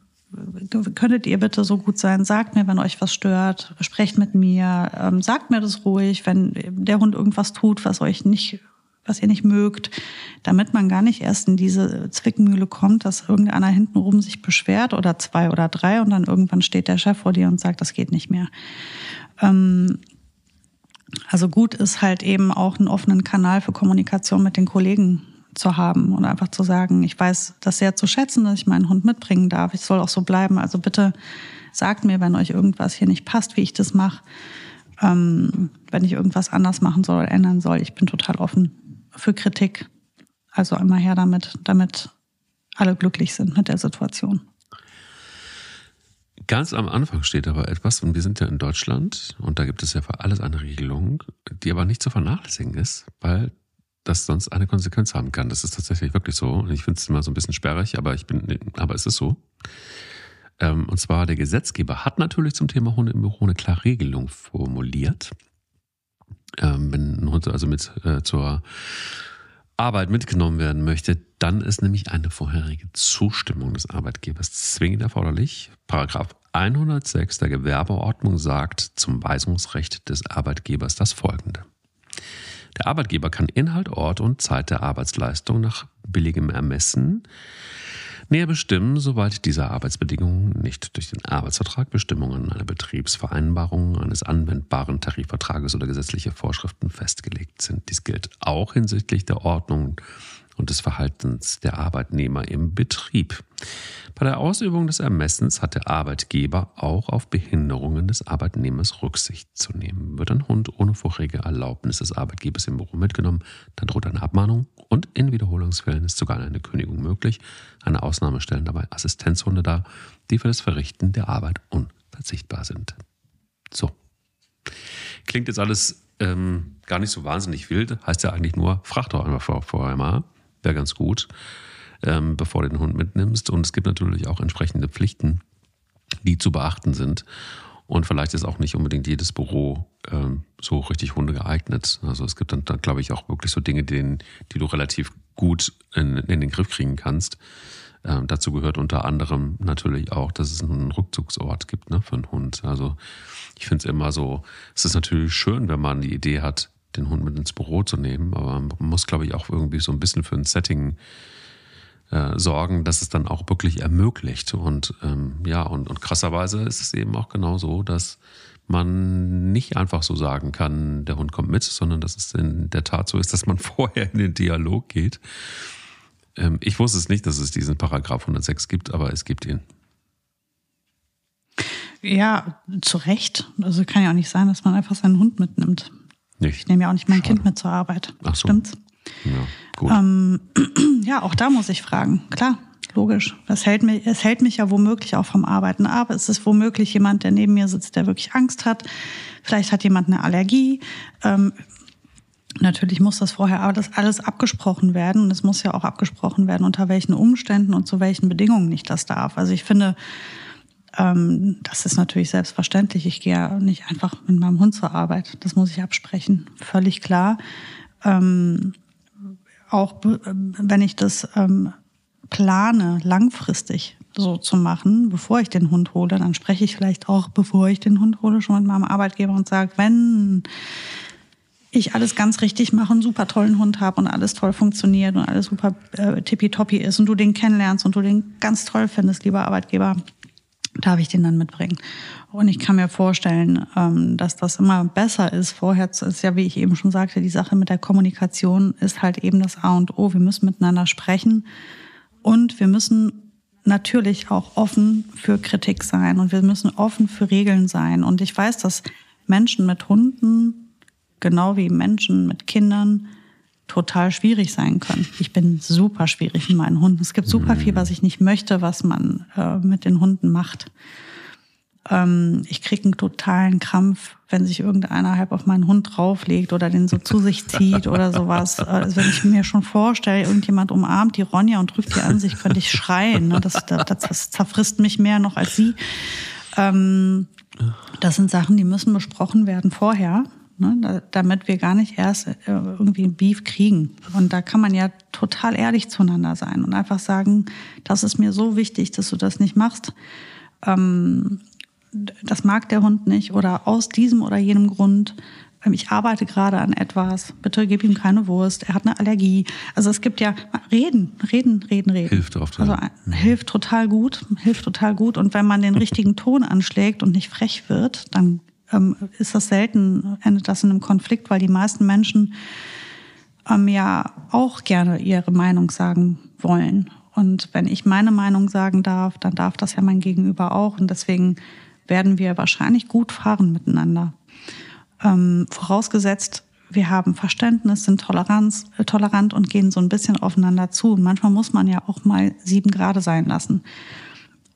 Könntet ihr bitte so gut sein, sagt mir, wenn euch was stört, sprecht mit mir, ähm, sagt mir das ruhig, wenn der Hund irgendwas tut, was euch nicht, was ihr nicht mögt, damit man gar nicht erst in diese Zwickmühle kommt, dass irgendeiner hintenrum sich beschwert oder zwei oder drei und dann irgendwann steht der Chef vor dir und sagt, das geht nicht mehr. Ähm, also gut ist halt eben auch einen offenen Kanal für Kommunikation mit den Kollegen zu haben und einfach zu sagen, ich weiß das sehr zu schätzen, dass ich meinen Hund mitbringen darf. Ich soll auch so bleiben. Also bitte sagt mir, wenn euch irgendwas hier nicht passt, wie ich das mache, ähm, wenn ich irgendwas anders machen soll oder ändern soll. Ich bin total offen für Kritik. Also einmal her damit, damit alle glücklich sind mit der Situation. Ganz am Anfang steht aber etwas, und wir sind ja in Deutschland, und da gibt es ja für alles eine Regelung, die aber nicht zu vernachlässigen ist, weil das sonst eine Konsequenz haben kann. Das ist tatsächlich wirklich so. Und ich finde es immer so ein bisschen sperrig, aber ich bin, aber es ist so. Ähm, und zwar der Gesetzgeber hat natürlich zum Thema Hunde im Büro eine klare Regelung formuliert. Ähm, wenn ein Hund also mit äh, zur Arbeit mitgenommen werden möchte, dann ist nämlich eine vorherige Zustimmung des Arbeitgebers zwingend erforderlich. Paragraph 106 der Gewerbeordnung sagt zum Weisungsrecht des Arbeitgebers das folgende. Der Arbeitgeber kann Inhalt, Ort und Zeit der Arbeitsleistung nach billigem Ermessen näher bestimmen, soweit diese Arbeitsbedingungen nicht durch den Arbeitsvertrag, Bestimmungen einer Betriebsvereinbarung, eines anwendbaren Tarifvertrages oder gesetzliche Vorschriften festgelegt sind. Dies gilt auch hinsichtlich der Ordnung und des Verhaltens der Arbeitnehmer im Betrieb. Bei der Ausübung des Ermessens hat der Arbeitgeber auch auf Behinderungen des Arbeitnehmers Rücksicht zu nehmen. Wird ein Hund ohne vorherige Erlaubnis des Arbeitgebers im Büro mitgenommen, dann droht eine Abmahnung und in Wiederholungsfällen ist sogar eine Kündigung möglich. Eine Ausnahme stellen dabei Assistenzhunde dar, die für das Verrichten der Arbeit unverzichtbar sind. So. Klingt jetzt alles ähm, gar nicht so wahnsinnig wild, heißt ja eigentlich nur, frag doch einfach vorher mal wäre ganz gut, ähm, bevor du den Hund mitnimmst. Und es gibt natürlich auch entsprechende Pflichten, die zu beachten sind. Und vielleicht ist auch nicht unbedingt jedes Büro ähm, so richtig Hunde geeignet. Also es gibt dann, dann glaube ich, auch wirklich so Dinge, die, die du relativ gut in, in den Griff kriegen kannst. Ähm, dazu gehört unter anderem natürlich auch, dass es einen Rückzugsort gibt ne, für einen Hund. Also ich finde es immer so, es ist natürlich schön, wenn man die Idee hat, den Hund mit ins Büro zu nehmen. Aber man muss, glaube ich, auch irgendwie so ein bisschen für ein Setting äh, sorgen, dass es dann auch wirklich ermöglicht. Und ähm, ja, und, und krasserweise ist es eben auch genau so, dass man nicht einfach so sagen kann, der Hund kommt mit, sondern dass es in der Tat so ist, dass man vorher in den Dialog geht. Ähm, ich wusste es nicht, dass es diesen Paragraph 106 gibt, aber es gibt ihn. Ja, zu Recht. Also kann ja auch nicht sein, dass man einfach seinen Hund mitnimmt. Nicht. Ich nehme ja auch nicht mein Schade. Kind mit zur Arbeit. Ach so. Stimmt's? Ja, gut. Ähm, ja, auch da muss ich fragen. Klar, logisch. Es hält, mich, es hält mich ja womöglich auch vom Arbeiten ab. Es ist womöglich jemand, der neben mir sitzt, der wirklich Angst hat. Vielleicht hat jemand eine Allergie. Ähm, natürlich muss das vorher aber das alles abgesprochen werden. Und es muss ja auch abgesprochen werden, unter welchen Umständen und zu welchen Bedingungen nicht das darf. Also ich finde, ähm, das ist natürlich selbstverständlich. Ich gehe ja nicht einfach mit meinem Hund zur Arbeit. Das muss ich absprechen. Völlig klar. Ähm, auch wenn ich das ähm, plane, langfristig so zu machen, bevor ich den Hund hole, dann spreche ich vielleicht auch, bevor ich den Hund hole, schon mit meinem Arbeitgeber und sage, wenn ich alles ganz richtig mache, einen super tollen Hund habe und alles toll funktioniert und alles super äh, tippitoppi ist und du den kennenlernst und du den ganz toll findest, lieber Arbeitgeber, darf ich den dann mitbringen. Und ich kann mir vorstellen, ähm, dass das immer besser ist. Vorher ist ja, wie ich eben schon sagte, die Sache mit der Kommunikation ist halt eben das A und O. Wir müssen miteinander sprechen und wir müssen natürlich auch offen für Kritik sein und wir müssen offen für Regeln sein. Und ich weiß, dass Menschen mit Hunden, genau wie Menschen mit Kindern, total schwierig sein können. Ich bin super schwierig mit meinen Hunden. Es gibt super viel, was ich nicht möchte, was man äh, mit den Hunden macht. Ähm, ich kriege einen totalen Krampf, wenn sich irgendeiner halb auf meinen Hund drauflegt oder den so zu sich zieht oder sowas. Also wenn ich mir schon vorstelle, irgendjemand umarmt die Ronja und drückt die an sich, könnte ich schreien. Ne? Das, das, das zerfrisst mich mehr noch als sie. Ähm, das sind Sachen, die müssen besprochen werden vorher ne, damit wir gar nicht erst äh, irgendwie Beef kriegen. Und da kann man ja total ehrlich zueinander sein und einfach sagen, das ist mir so wichtig, dass du das nicht machst. Ähm, das mag der Hund nicht oder aus diesem oder jenem Grund. Ähm, ich arbeite gerade an etwas. Bitte gib ihm keine Wurst. Er hat eine Allergie. Also es gibt ja reden, reden, reden, reden. Hilft oft. Also mhm. hilft total gut, hilft total gut. Und wenn man den richtigen Ton anschlägt und nicht frech wird, dann ähm, ist das selten, endet das in einem Konflikt, weil die meisten Menschen ähm, ja auch gerne ihre Meinung sagen wollen. Und wenn ich meine Meinung sagen darf, dann darf das ja mein Gegenüber auch. Und deswegen werden wir wahrscheinlich gut fahren miteinander. Ähm, vorausgesetzt, wir haben Verständnis, sind Toleranz, äh, tolerant und gehen so ein bisschen aufeinander zu. Und manchmal muss man ja auch mal sieben Grade sein lassen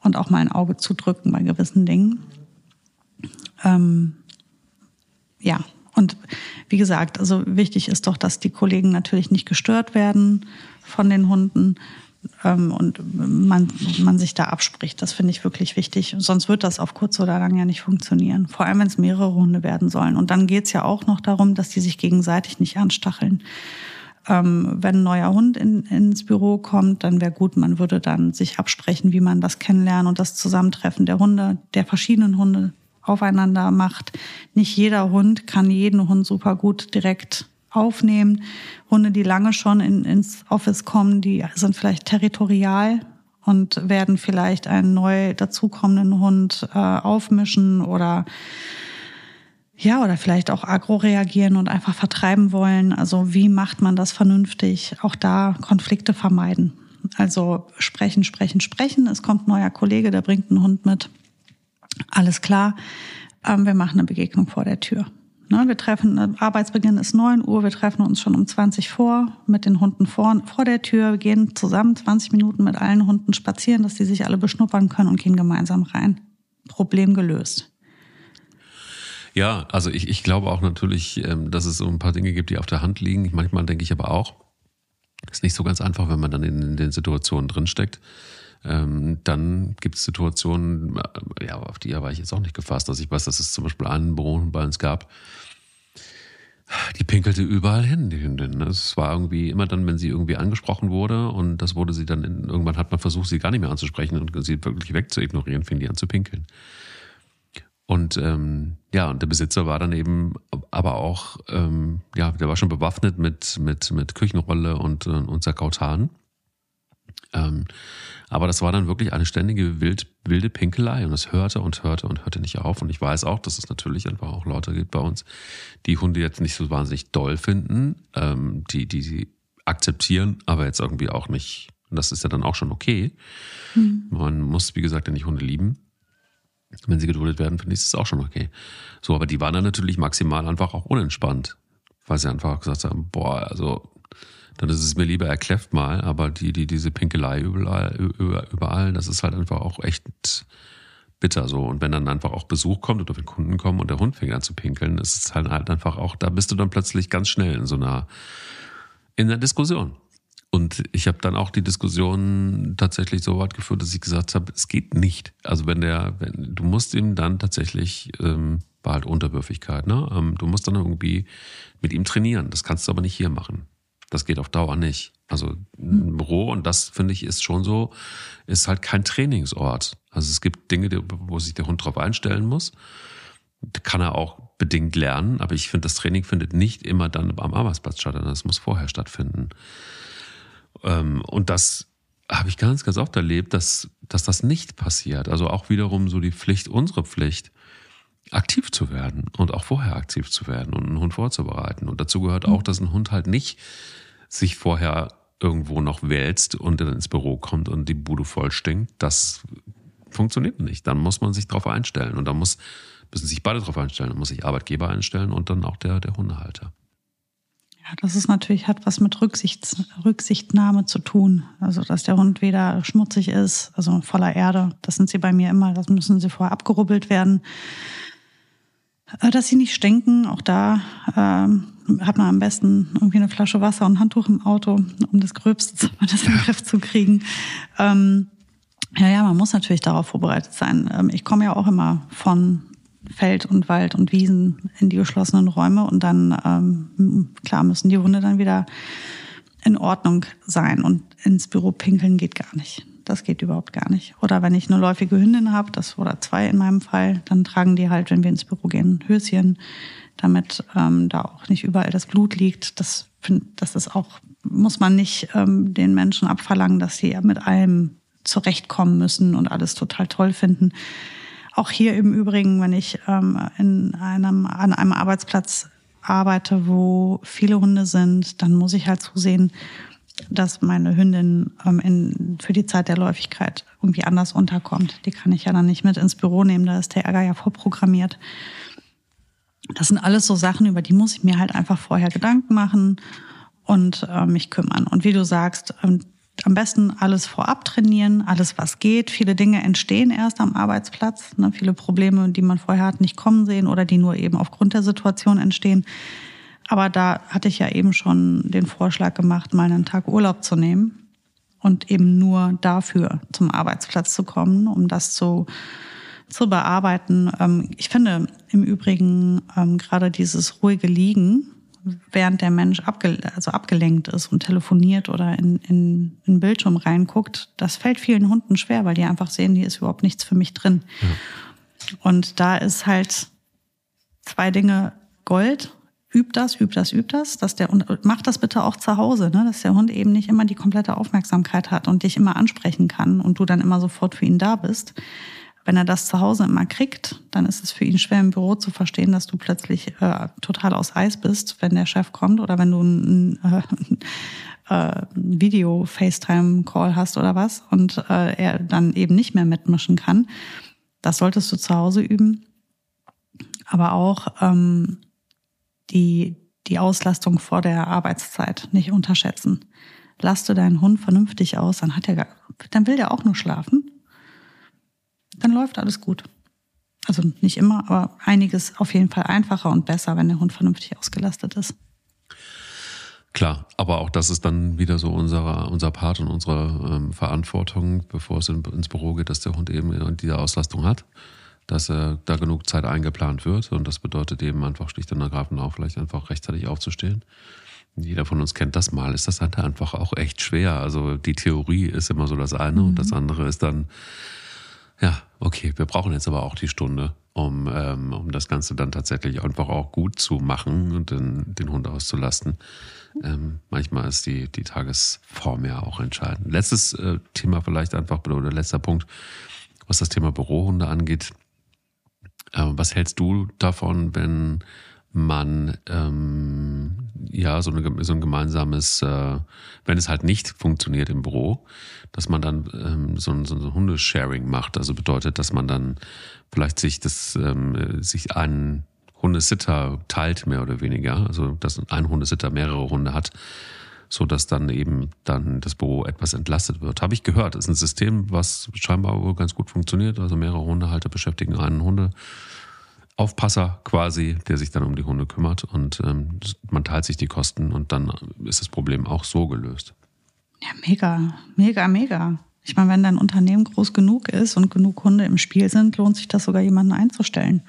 und auch mal ein Auge zudrücken bei gewissen Dingen. Ähm, ja, und wie gesagt, also wichtig ist doch, dass die Kollegen natürlich nicht gestört werden von den Hunden ähm, und man, man sich da abspricht. Das finde ich wirklich wichtig. Sonst wird das auf kurz oder lang ja nicht funktionieren. Vor allem, wenn es mehrere Hunde werden sollen. Und dann geht es ja auch noch darum, dass die sich gegenseitig nicht anstacheln. Ähm, wenn ein neuer Hund in, ins Büro kommt, dann wäre gut, man würde dann sich absprechen, wie man das kennenlernen und das Zusammentreffen der Hunde, der verschiedenen Hunde aufeinander macht. Nicht jeder Hund kann jeden Hund super gut direkt aufnehmen. Hunde, die lange schon in, ins Office kommen, die sind vielleicht territorial und werden vielleicht einen neu dazukommenden Hund äh, aufmischen oder ja, oder vielleicht auch agro reagieren und einfach vertreiben wollen. Also wie macht man das vernünftig? Auch da Konflikte vermeiden. Also sprechen, sprechen, sprechen. Es kommt ein neuer Kollege, der bringt einen Hund mit. Alles klar. Ähm, wir machen eine Begegnung vor der Tür. Ne, wir treffen, äh, Arbeitsbeginn ist 9 Uhr, wir treffen uns schon um 20 vor mit den Hunden vor, vor der Tür, wir gehen zusammen 20 Minuten mit allen Hunden spazieren, dass die sich alle beschnuppern können und gehen gemeinsam rein. Problem gelöst. Ja, also ich, ich glaube auch natürlich, ähm, dass es so ein paar Dinge gibt, die auf der Hand liegen. Manchmal denke ich aber auch, ist nicht so ganz einfach, wenn man dann in den Situationen drinsteckt. Ähm, dann gibt es Situationen, äh, ja, auf die war ich jetzt auch nicht gefasst. Also ich weiß, dass es zum Beispiel einen Büro bei uns gab, die pinkelte überall hin, die Hündin. Es war irgendwie immer dann, wenn sie irgendwie angesprochen wurde und das wurde sie dann, in, irgendwann hat man versucht, sie gar nicht mehr anzusprechen und sie wirklich wegzuignorieren, fing die an zu pinkeln. Und ähm, ja, und der Besitzer war dann eben aber auch, ähm, ja, der war schon bewaffnet mit, mit, mit Küchenrolle und, und Sakautan. Ähm, aber das war dann wirklich eine ständige wild, wilde Pinkelei und es hörte und hörte und hörte nicht auf. Und ich weiß auch, dass es natürlich einfach auch Leute gibt bei uns, die Hunde jetzt nicht so wahnsinnig doll finden, ähm, die, die sie akzeptieren, aber jetzt irgendwie auch nicht. Und das ist ja dann auch schon okay. Mhm. Man muss, wie gesagt, ja nicht Hunde lieben. Wenn sie geduldet werden, finde ich es auch schon okay. So, aber die waren dann natürlich maximal einfach auch unentspannt, weil sie einfach gesagt haben, boah, also dann ist es mir lieber, er kläfft mal, aber die, die, diese Pinkelei überall, überall, das ist halt einfach auch echt bitter so. Und wenn dann einfach auch Besuch kommt oder wenn Kunden kommen und der Hund fängt an zu pinkeln, ist es halt, halt einfach auch, da bist du dann plötzlich ganz schnell in so einer, in einer Diskussion. Und ich habe dann auch die Diskussion tatsächlich so weit geführt, dass ich gesagt habe, es geht nicht. Also wenn der, wenn, du musst ihm dann tatsächlich, ähm, war halt Unterwürfigkeit, ne? Ähm, du musst dann irgendwie mit ihm trainieren. Das kannst du aber nicht hier machen. Das geht auf Dauer nicht. Also ein Büro, und das finde ich ist schon so, ist halt kein Trainingsort. Also es gibt Dinge, wo sich der Hund drauf einstellen muss. Kann er auch bedingt lernen, aber ich finde, das Training findet nicht immer dann am Arbeitsplatz statt, sondern es muss vorher stattfinden. Ähm, und das habe ich ganz, ganz oft erlebt, dass, dass das nicht passiert. Also auch wiederum so die Pflicht, unsere Pflicht, aktiv zu werden und auch vorher aktiv zu werden und einen Hund vorzubereiten. Und dazu gehört auch, dass ein Hund halt nicht sich vorher irgendwo noch wälzt und dann ins Büro kommt und die Bude voll stinkt, das funktioniert nicht. Dann muss man sich darauf einstellen und dann muss, müssen sich beide darauf einstellen. Dann muss sich Arbeitgeber einstellen und dann auch der, der Hundehalter. Ja, das ist natürlich, hat was mit Rücksichts, Rücksichtnahme zu tun. Also, dass der Hund weder schmutzig ist, also voller Erde. Das sind sie bei mir immer. Das müssen sie vorher abgerubbelt werden. Äh, dass sie nicht stinken, auch da ähm, hat man am besten irgendwie eine Flasche Wasser und ein Handtuch im Auto, um das Gröbste zumindest in den Griff zu kriegen. Ähm, ja, ja, man muss natürlich darauf vorbereitet sein. Ähm, ich komme ja auch immer von Feld und Wald und Wiesen in die geschlossenen Räume und dann, ähm, klar, müssen die Hunde dann wieder in Ordnung sein und ins Büro pinkeln geht gar nicht. Das geht überhaupt gar nicht. Oder wenn ich eine läufige Hündin habe, das oder zwei in meinem Fall, dann tragen die halt, wenn wir ins Büro gehen, Höschen, damit ähm, da auch nicht überall das Blut liegt. Das, das ist auch, muss man nicht ähm, den Menschen abverlangen, dass sie mit allem zurechtkommen müssen und alles total toll finden. Auch hier im Übrigen, wenn ich ähm, in einem, an einem Arbeitsplatz arbeite, wo viele Hunde sind, dann muss ich halt zusehen, dass meine Hündin ähm, in, für die Zeit der Läufigkeit irgendwie anders unterkommt. Die kann ich ja dann nicht mit ins Büro nehmen, da ist der Ärger ja vorprogrammiert. Das sind alles so Sachen, über die muss ich mir halt einfach vorher Gedanken machen und äh, mich kümmern. Und wie du sagst, ähm, am besten alles vorab trainieren, alles was geht. Viele Dinge entstehen erst am Arbeitsplatz. Ne? Viele Probleme, die man vorher hat, nicht kommen sehen oder die nur eben aufgrund der Situation entstehen. Aber da hatte ich ja eben schon den Vorschlag gemacht, mal einen Tag Urlaub zu nehmen und eben nur dafür zum Arbeitsplatz zu kommen, um das zu, zu bearbeiten. Ähm, ich finde im Übrigen ähm, gerade dieses ruhige Liegen, während der Mensch abge also abgelenkt ist und telefoniert oder in, in, in Bildschirm reinguckt, das fällt vielen Hunden schwer, weil die einfach sehen, hier ist überhaupt nichts für mich drin. Ja. Und da ist halt zwei Dinge Gold. Üb das, üb das, üb das, dass der und mach das bitte auch zu Hause, ne? dass der Hund eben nicht immer die komplette Aufmerksamkeit hat und dich immer ansprechen kann und du dann immer sofort für ihn da bist. Wenn er das zu Hause immer kriegt, dann ist es für ihn schwer im Büro zu verstehen, dass du plötzlich äh, total aus Eis bist, wenn der Chef kommt oder wenn du ein, äh, äh, Video-FaceTime-Call hast oder was und äh, er dann eben nicht mehr mitmischen kann. Das solltest du zu Hause üben. Aber auch ähm, die, die Auslastung vor der Arbeitszeit nicht unterschätzen. Lass du deinen Hund vernünftig aus, dann hat er, dann will der auch nur schlafen dann läuft alles gut. Also nicht immer, aber einiges auf jeden Fall einfacher und besser, wenn der Hund vernünftig ausgelastet ist. Klar, aber auch das ist dann wieder so unser, unser Part und unsere ähm, Verantwortung, bevor es in, ins Büro geht, dass der Hund eben diese Auslastung hat, dass äh, da genug Zeit eingeplant wird. Und das bedeutet eben einfach schlicht und ergreifend auch vielleicht einfach rechtzeitig aufzustehen. Jeder von uns kennt das mal, ist das halt einfach auch echt schwer. Also die Theorie ist immer so das eine mhm. und das andere ist dann ja, okay, wir brauchen jetzt aber auch die Stunde, um, ähm, um das Ganze dann tatsächlich einfach auch gut zu machen und den, den Hund auszulasten. Ähm, manchmal ist die, die Tagesform ja auch entscheidend. Letztes äh, Thema vielleicht einfach, oder letzter Punkt, was das Thema Bürohunde angeht. Was hältst du davon, wenn man ähm, ja so, eine, so ein gemeinsames, äh, wenn es halt nicht funktioniert im Büro, dass man dann ähm, so, ein, so ein Hundesharing macht. Also bedeutet, dass man dann vielleicht sich das ähm, sich einen Hundesitter teilt mehr oder weniger, also dass ein Hundesitter mehrere Hunde hat, so dass dann eben dann das Büro etwas entlastet wird. Habe ich gehört. Das ist ein System, was scheinbar wohl ganz gut funktioniert. Also mehrere Hundehalter beschäftigen einen Hunde. Aufpasser quasi, der sich dann um die Hunde kümmert und ähm, man teilt sich die Kosten und dann ist das Problem auch so gelöst. Ja, mega, mega, mega. Ich meine, wenn dein Unternehmen groß genug ist und genug Hunde im Spiel sind, lohnt sich das sogar jemanden einzustellen,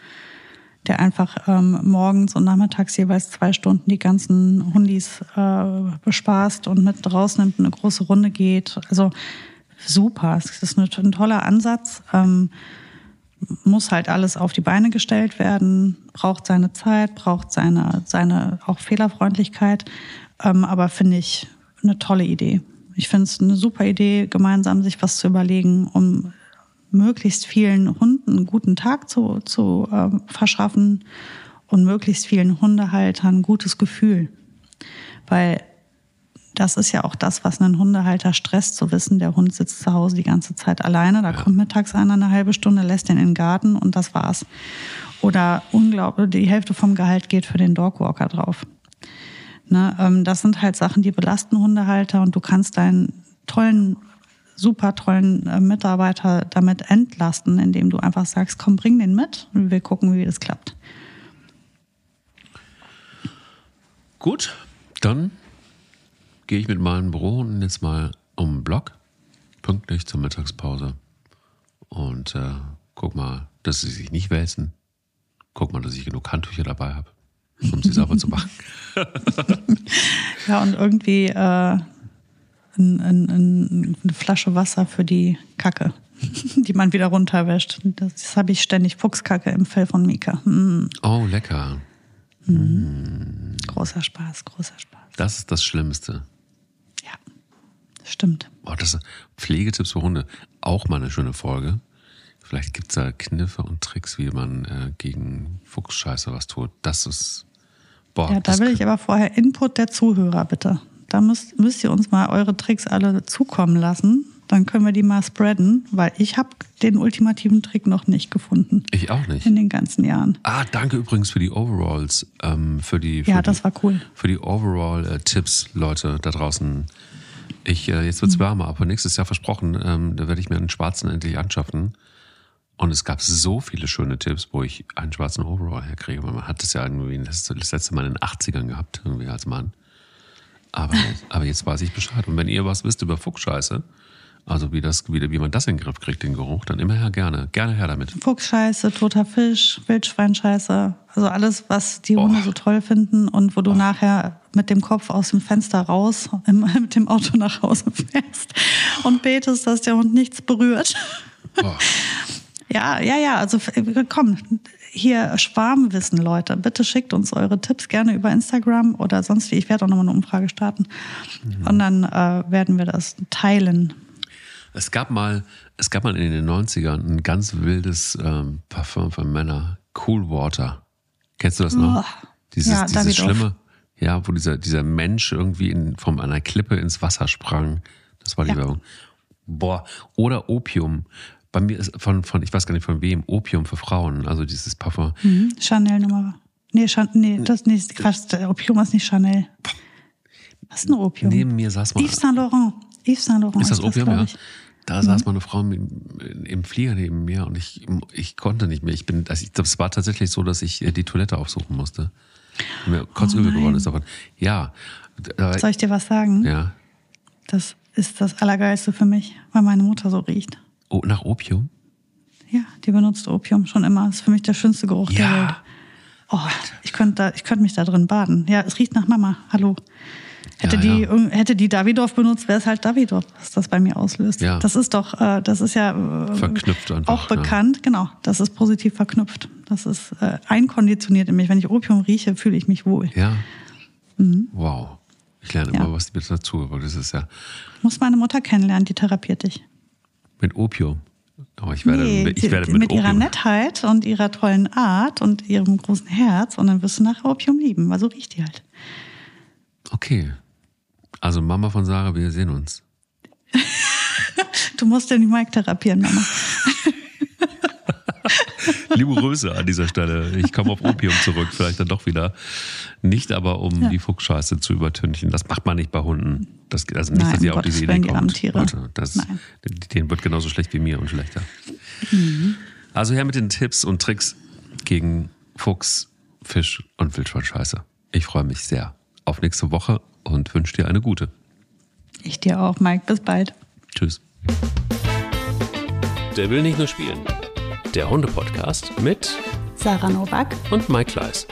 der einfach ähm, morgens und nachmittags jeweils zwei Stunden die ganzen Hundis äh, bespaßt und mit rausnimmt, eine große Runde geht. Also super, es ist ein toller Ansatz. Ähm, muss halt alles auf die Beine gestellt werden, braucht seine Zeit, braucht seine, seine auch Fehlerfreundlichkeit. Ähm, aber finde ich eine tolle Idee. Ich finde es eine super Idee, gemeinsam sich was zu überlegen, um möglichst vielen Hunden einen guten Tag zu, zu äh, verschaffen und möglichst vielen Hundehaltern ein gutes Gefühl. Weil das ist ja auch das, was einen Hundehalter stresst, zu wissen, der Hund sitzt zu Hause die ganze Zeit alleine, da ja. kommt mittags einer eine halbe Stunde, lässt den in den Garten und das war's. Oder unglaublich, die Hälfte vom Gehalt geht für den Dogwalker drauf. Ne, ähm, das sind halt Sachen, die belasten Hundehalter und du kannst deinen tollen, super tollen äh, Mitarbeiter damit entlasten, indem du einfach sagst, komm, bring den mit und wir gucken, wie das klappt. Gut, dann gehe ich mit meinem Büro jetzt mal um den Block, pünktlich zur Mittagspause. Und äh, guck mal, dass sie sich nicht wälzen. Guck mal, dass ich genug Handtücher dabei habe, um sie sauber zu machen. ja, und irgendwie äh, ein, ein, ein, eine Flasche Wasser für die Kacke, die man wieder runterwäscht. Das habe ich ständig Fuchskacke im Fell von Mika. Mm. Oh, lecker. Mm. Großer Spaß, großer Spaß. Das ist das Schlimmste. Stimmt. Oh, das Pflegetipps für Hunde. Auch mal eine schöne Folge. Vielleicht gibt es da Kniffe und Tricks, wie man äh, gegen Fuchsscheiße was tut. Das ist Boah, Ja, da will ich aber vorher Input der Zuhörer, bitte. Da müsst, müsst ihr uns mal eure Tricks alle zukommen lassen. Dann können wir die mal spreaden, weil ich habe den ultimativen Trick noch nicht gefunden Ich auch nicht. in den ganzen Jahren. Ah, danke übrigens für die Overalls, ähm, für die für Ja, die, das war cool. für die Overall-Tipps, Leute da draußen. Ich äh, jetzt wird's wärmer, aber nächstes Jahr versprochen, ähm, da werde ich mir einen schwarzen endlich anschaffen. Und es gab so viele schöne Tipps, wo ich einen schwarzen Overall herkriege. Man hat das ja irgendwie das letzte Mal in den 80ern gehabt, irgendwie als Mann. Aber, aber jetzt weiß ich Bescheid. Und wenn ihr was wisst über Fuchsscheiße, also wie, das, wie, wie man das in den Griff kriegt, den Geruch, dann immer her gerne. Gerne her damit. Fuchsscheiße, toter Fisch, Wildschweinscheiße, also alles, was die Hunde Oh. so toll finden und wo du nachher mit dem Kopf aus dem Fenster raus, mit dem Auto nach Hause fährst und betest, dass der Hund nichts berührt. Boah. Ja, ja, ja, also äh, komm, hier Schwarmwissen, Leute. Bitte schickt uns eure Tipps gerne über Instagram oder sonst wie. Ich werde auch nochmal eine Umfrage starten. Und dann äh, werden wir das teilen. Es gab mal, es gab mal in den 90ern ein ganz wildes ähm, Parfum für Männer. Cool Water. Kennst du das noch? Oh. Dieses, Ja, dieses schlimme, ja, wo dieser, dieser Mensch irgendwie in, von einer Klippe ins Wasser sprang. Das war die Ja. Werbung. Boah. Oder Opium. Bei mir ist von, von, ich weiß gar nicht von wem, Opium für Frauen. Also dieses Parfum. Mhm. Chanel Nummer. Nee, Chan nee, das. Quatsch, der Opium ist nicht Chanel. Was ist ein Opium? Neben mir saß mal. Yves Saint Laurent. Yves Saint Laurent. Ist das Opium, glaub ja? ich. Mhm. Da saß mal eine Frau im, im Flieger neben mir und ich, ich konnte nicht mehr. Ich bin, also das war tatsächlich so, dass ich äh, die Toilette aufsuchen musste. Und mir kotzübel Oh geworden ist davon. Ja. Soll ich dir was sagen? ja. Das ist das Allergeilste für mich, weil meine Mutter so riecht. Oh, nach Opium? Ja, die benutzt Opium schon immer. Das ist für mich der schönste Geruch der Welt. Ja. Oh, ich könnte könnte mich da drin baden. Ja, es riecht nach Mama. Hallo. Hätte Ja, die, ja. hätte die Davidoff benutzt, wäre es halt Davidoff, was das bei mir auslöst. Ja. Das ist doch, äh, das ist ja äh, Verknüpft einfach, auch bekannt, genau. Das ist positiv verknüpft. Das ist äh, einkonditioniert in mich. Wenn ich Opium rieche, fühle ich mich wohl. Ja. Wow. Ich lerne Mhm. Ja. immer was mit dazu, aber das ist ja Muss meine Mutter kennenlernen, die therapiert dich. Mit Opium. Aber ich werde, Nee, ich werde mit, mit ihrer Opium. Nettheit und ihrer tollen Art und ihrem großen Herz und dann wirst du nachher Opium lieben, weil so riecht die halt. Okay. Also Mama von Sarah, wir sehen uns. Du musst ja die Mike therapieren, Mama. Liebe Grüße an dieser Stelle. Ich komme auf Opium zurück, vielleicht dann doch wieder. Nicht aber, um Ja. die Fuchsscheiße zu übertünchen. Das macht man nicht bei Hunden. Das, also nicht, Nein, dass ihr auf diese Idee die kommt. Leute, das, Nein. denen wird genauso schlecht wie mir und schlechter. Mhm. Also her mit den Tipps und Tricks gegen Fuchs, Fisch und Wildschweinscheiße. Ich freue mich sehr auf nächste Woche und wünsche dir eine gute. Ich dir auch, Mike. Bis bald. Tschüss. Der will nicht nur spielen. Der Hunde-Podcast mit Sarah Novak. und Mike Kleiss.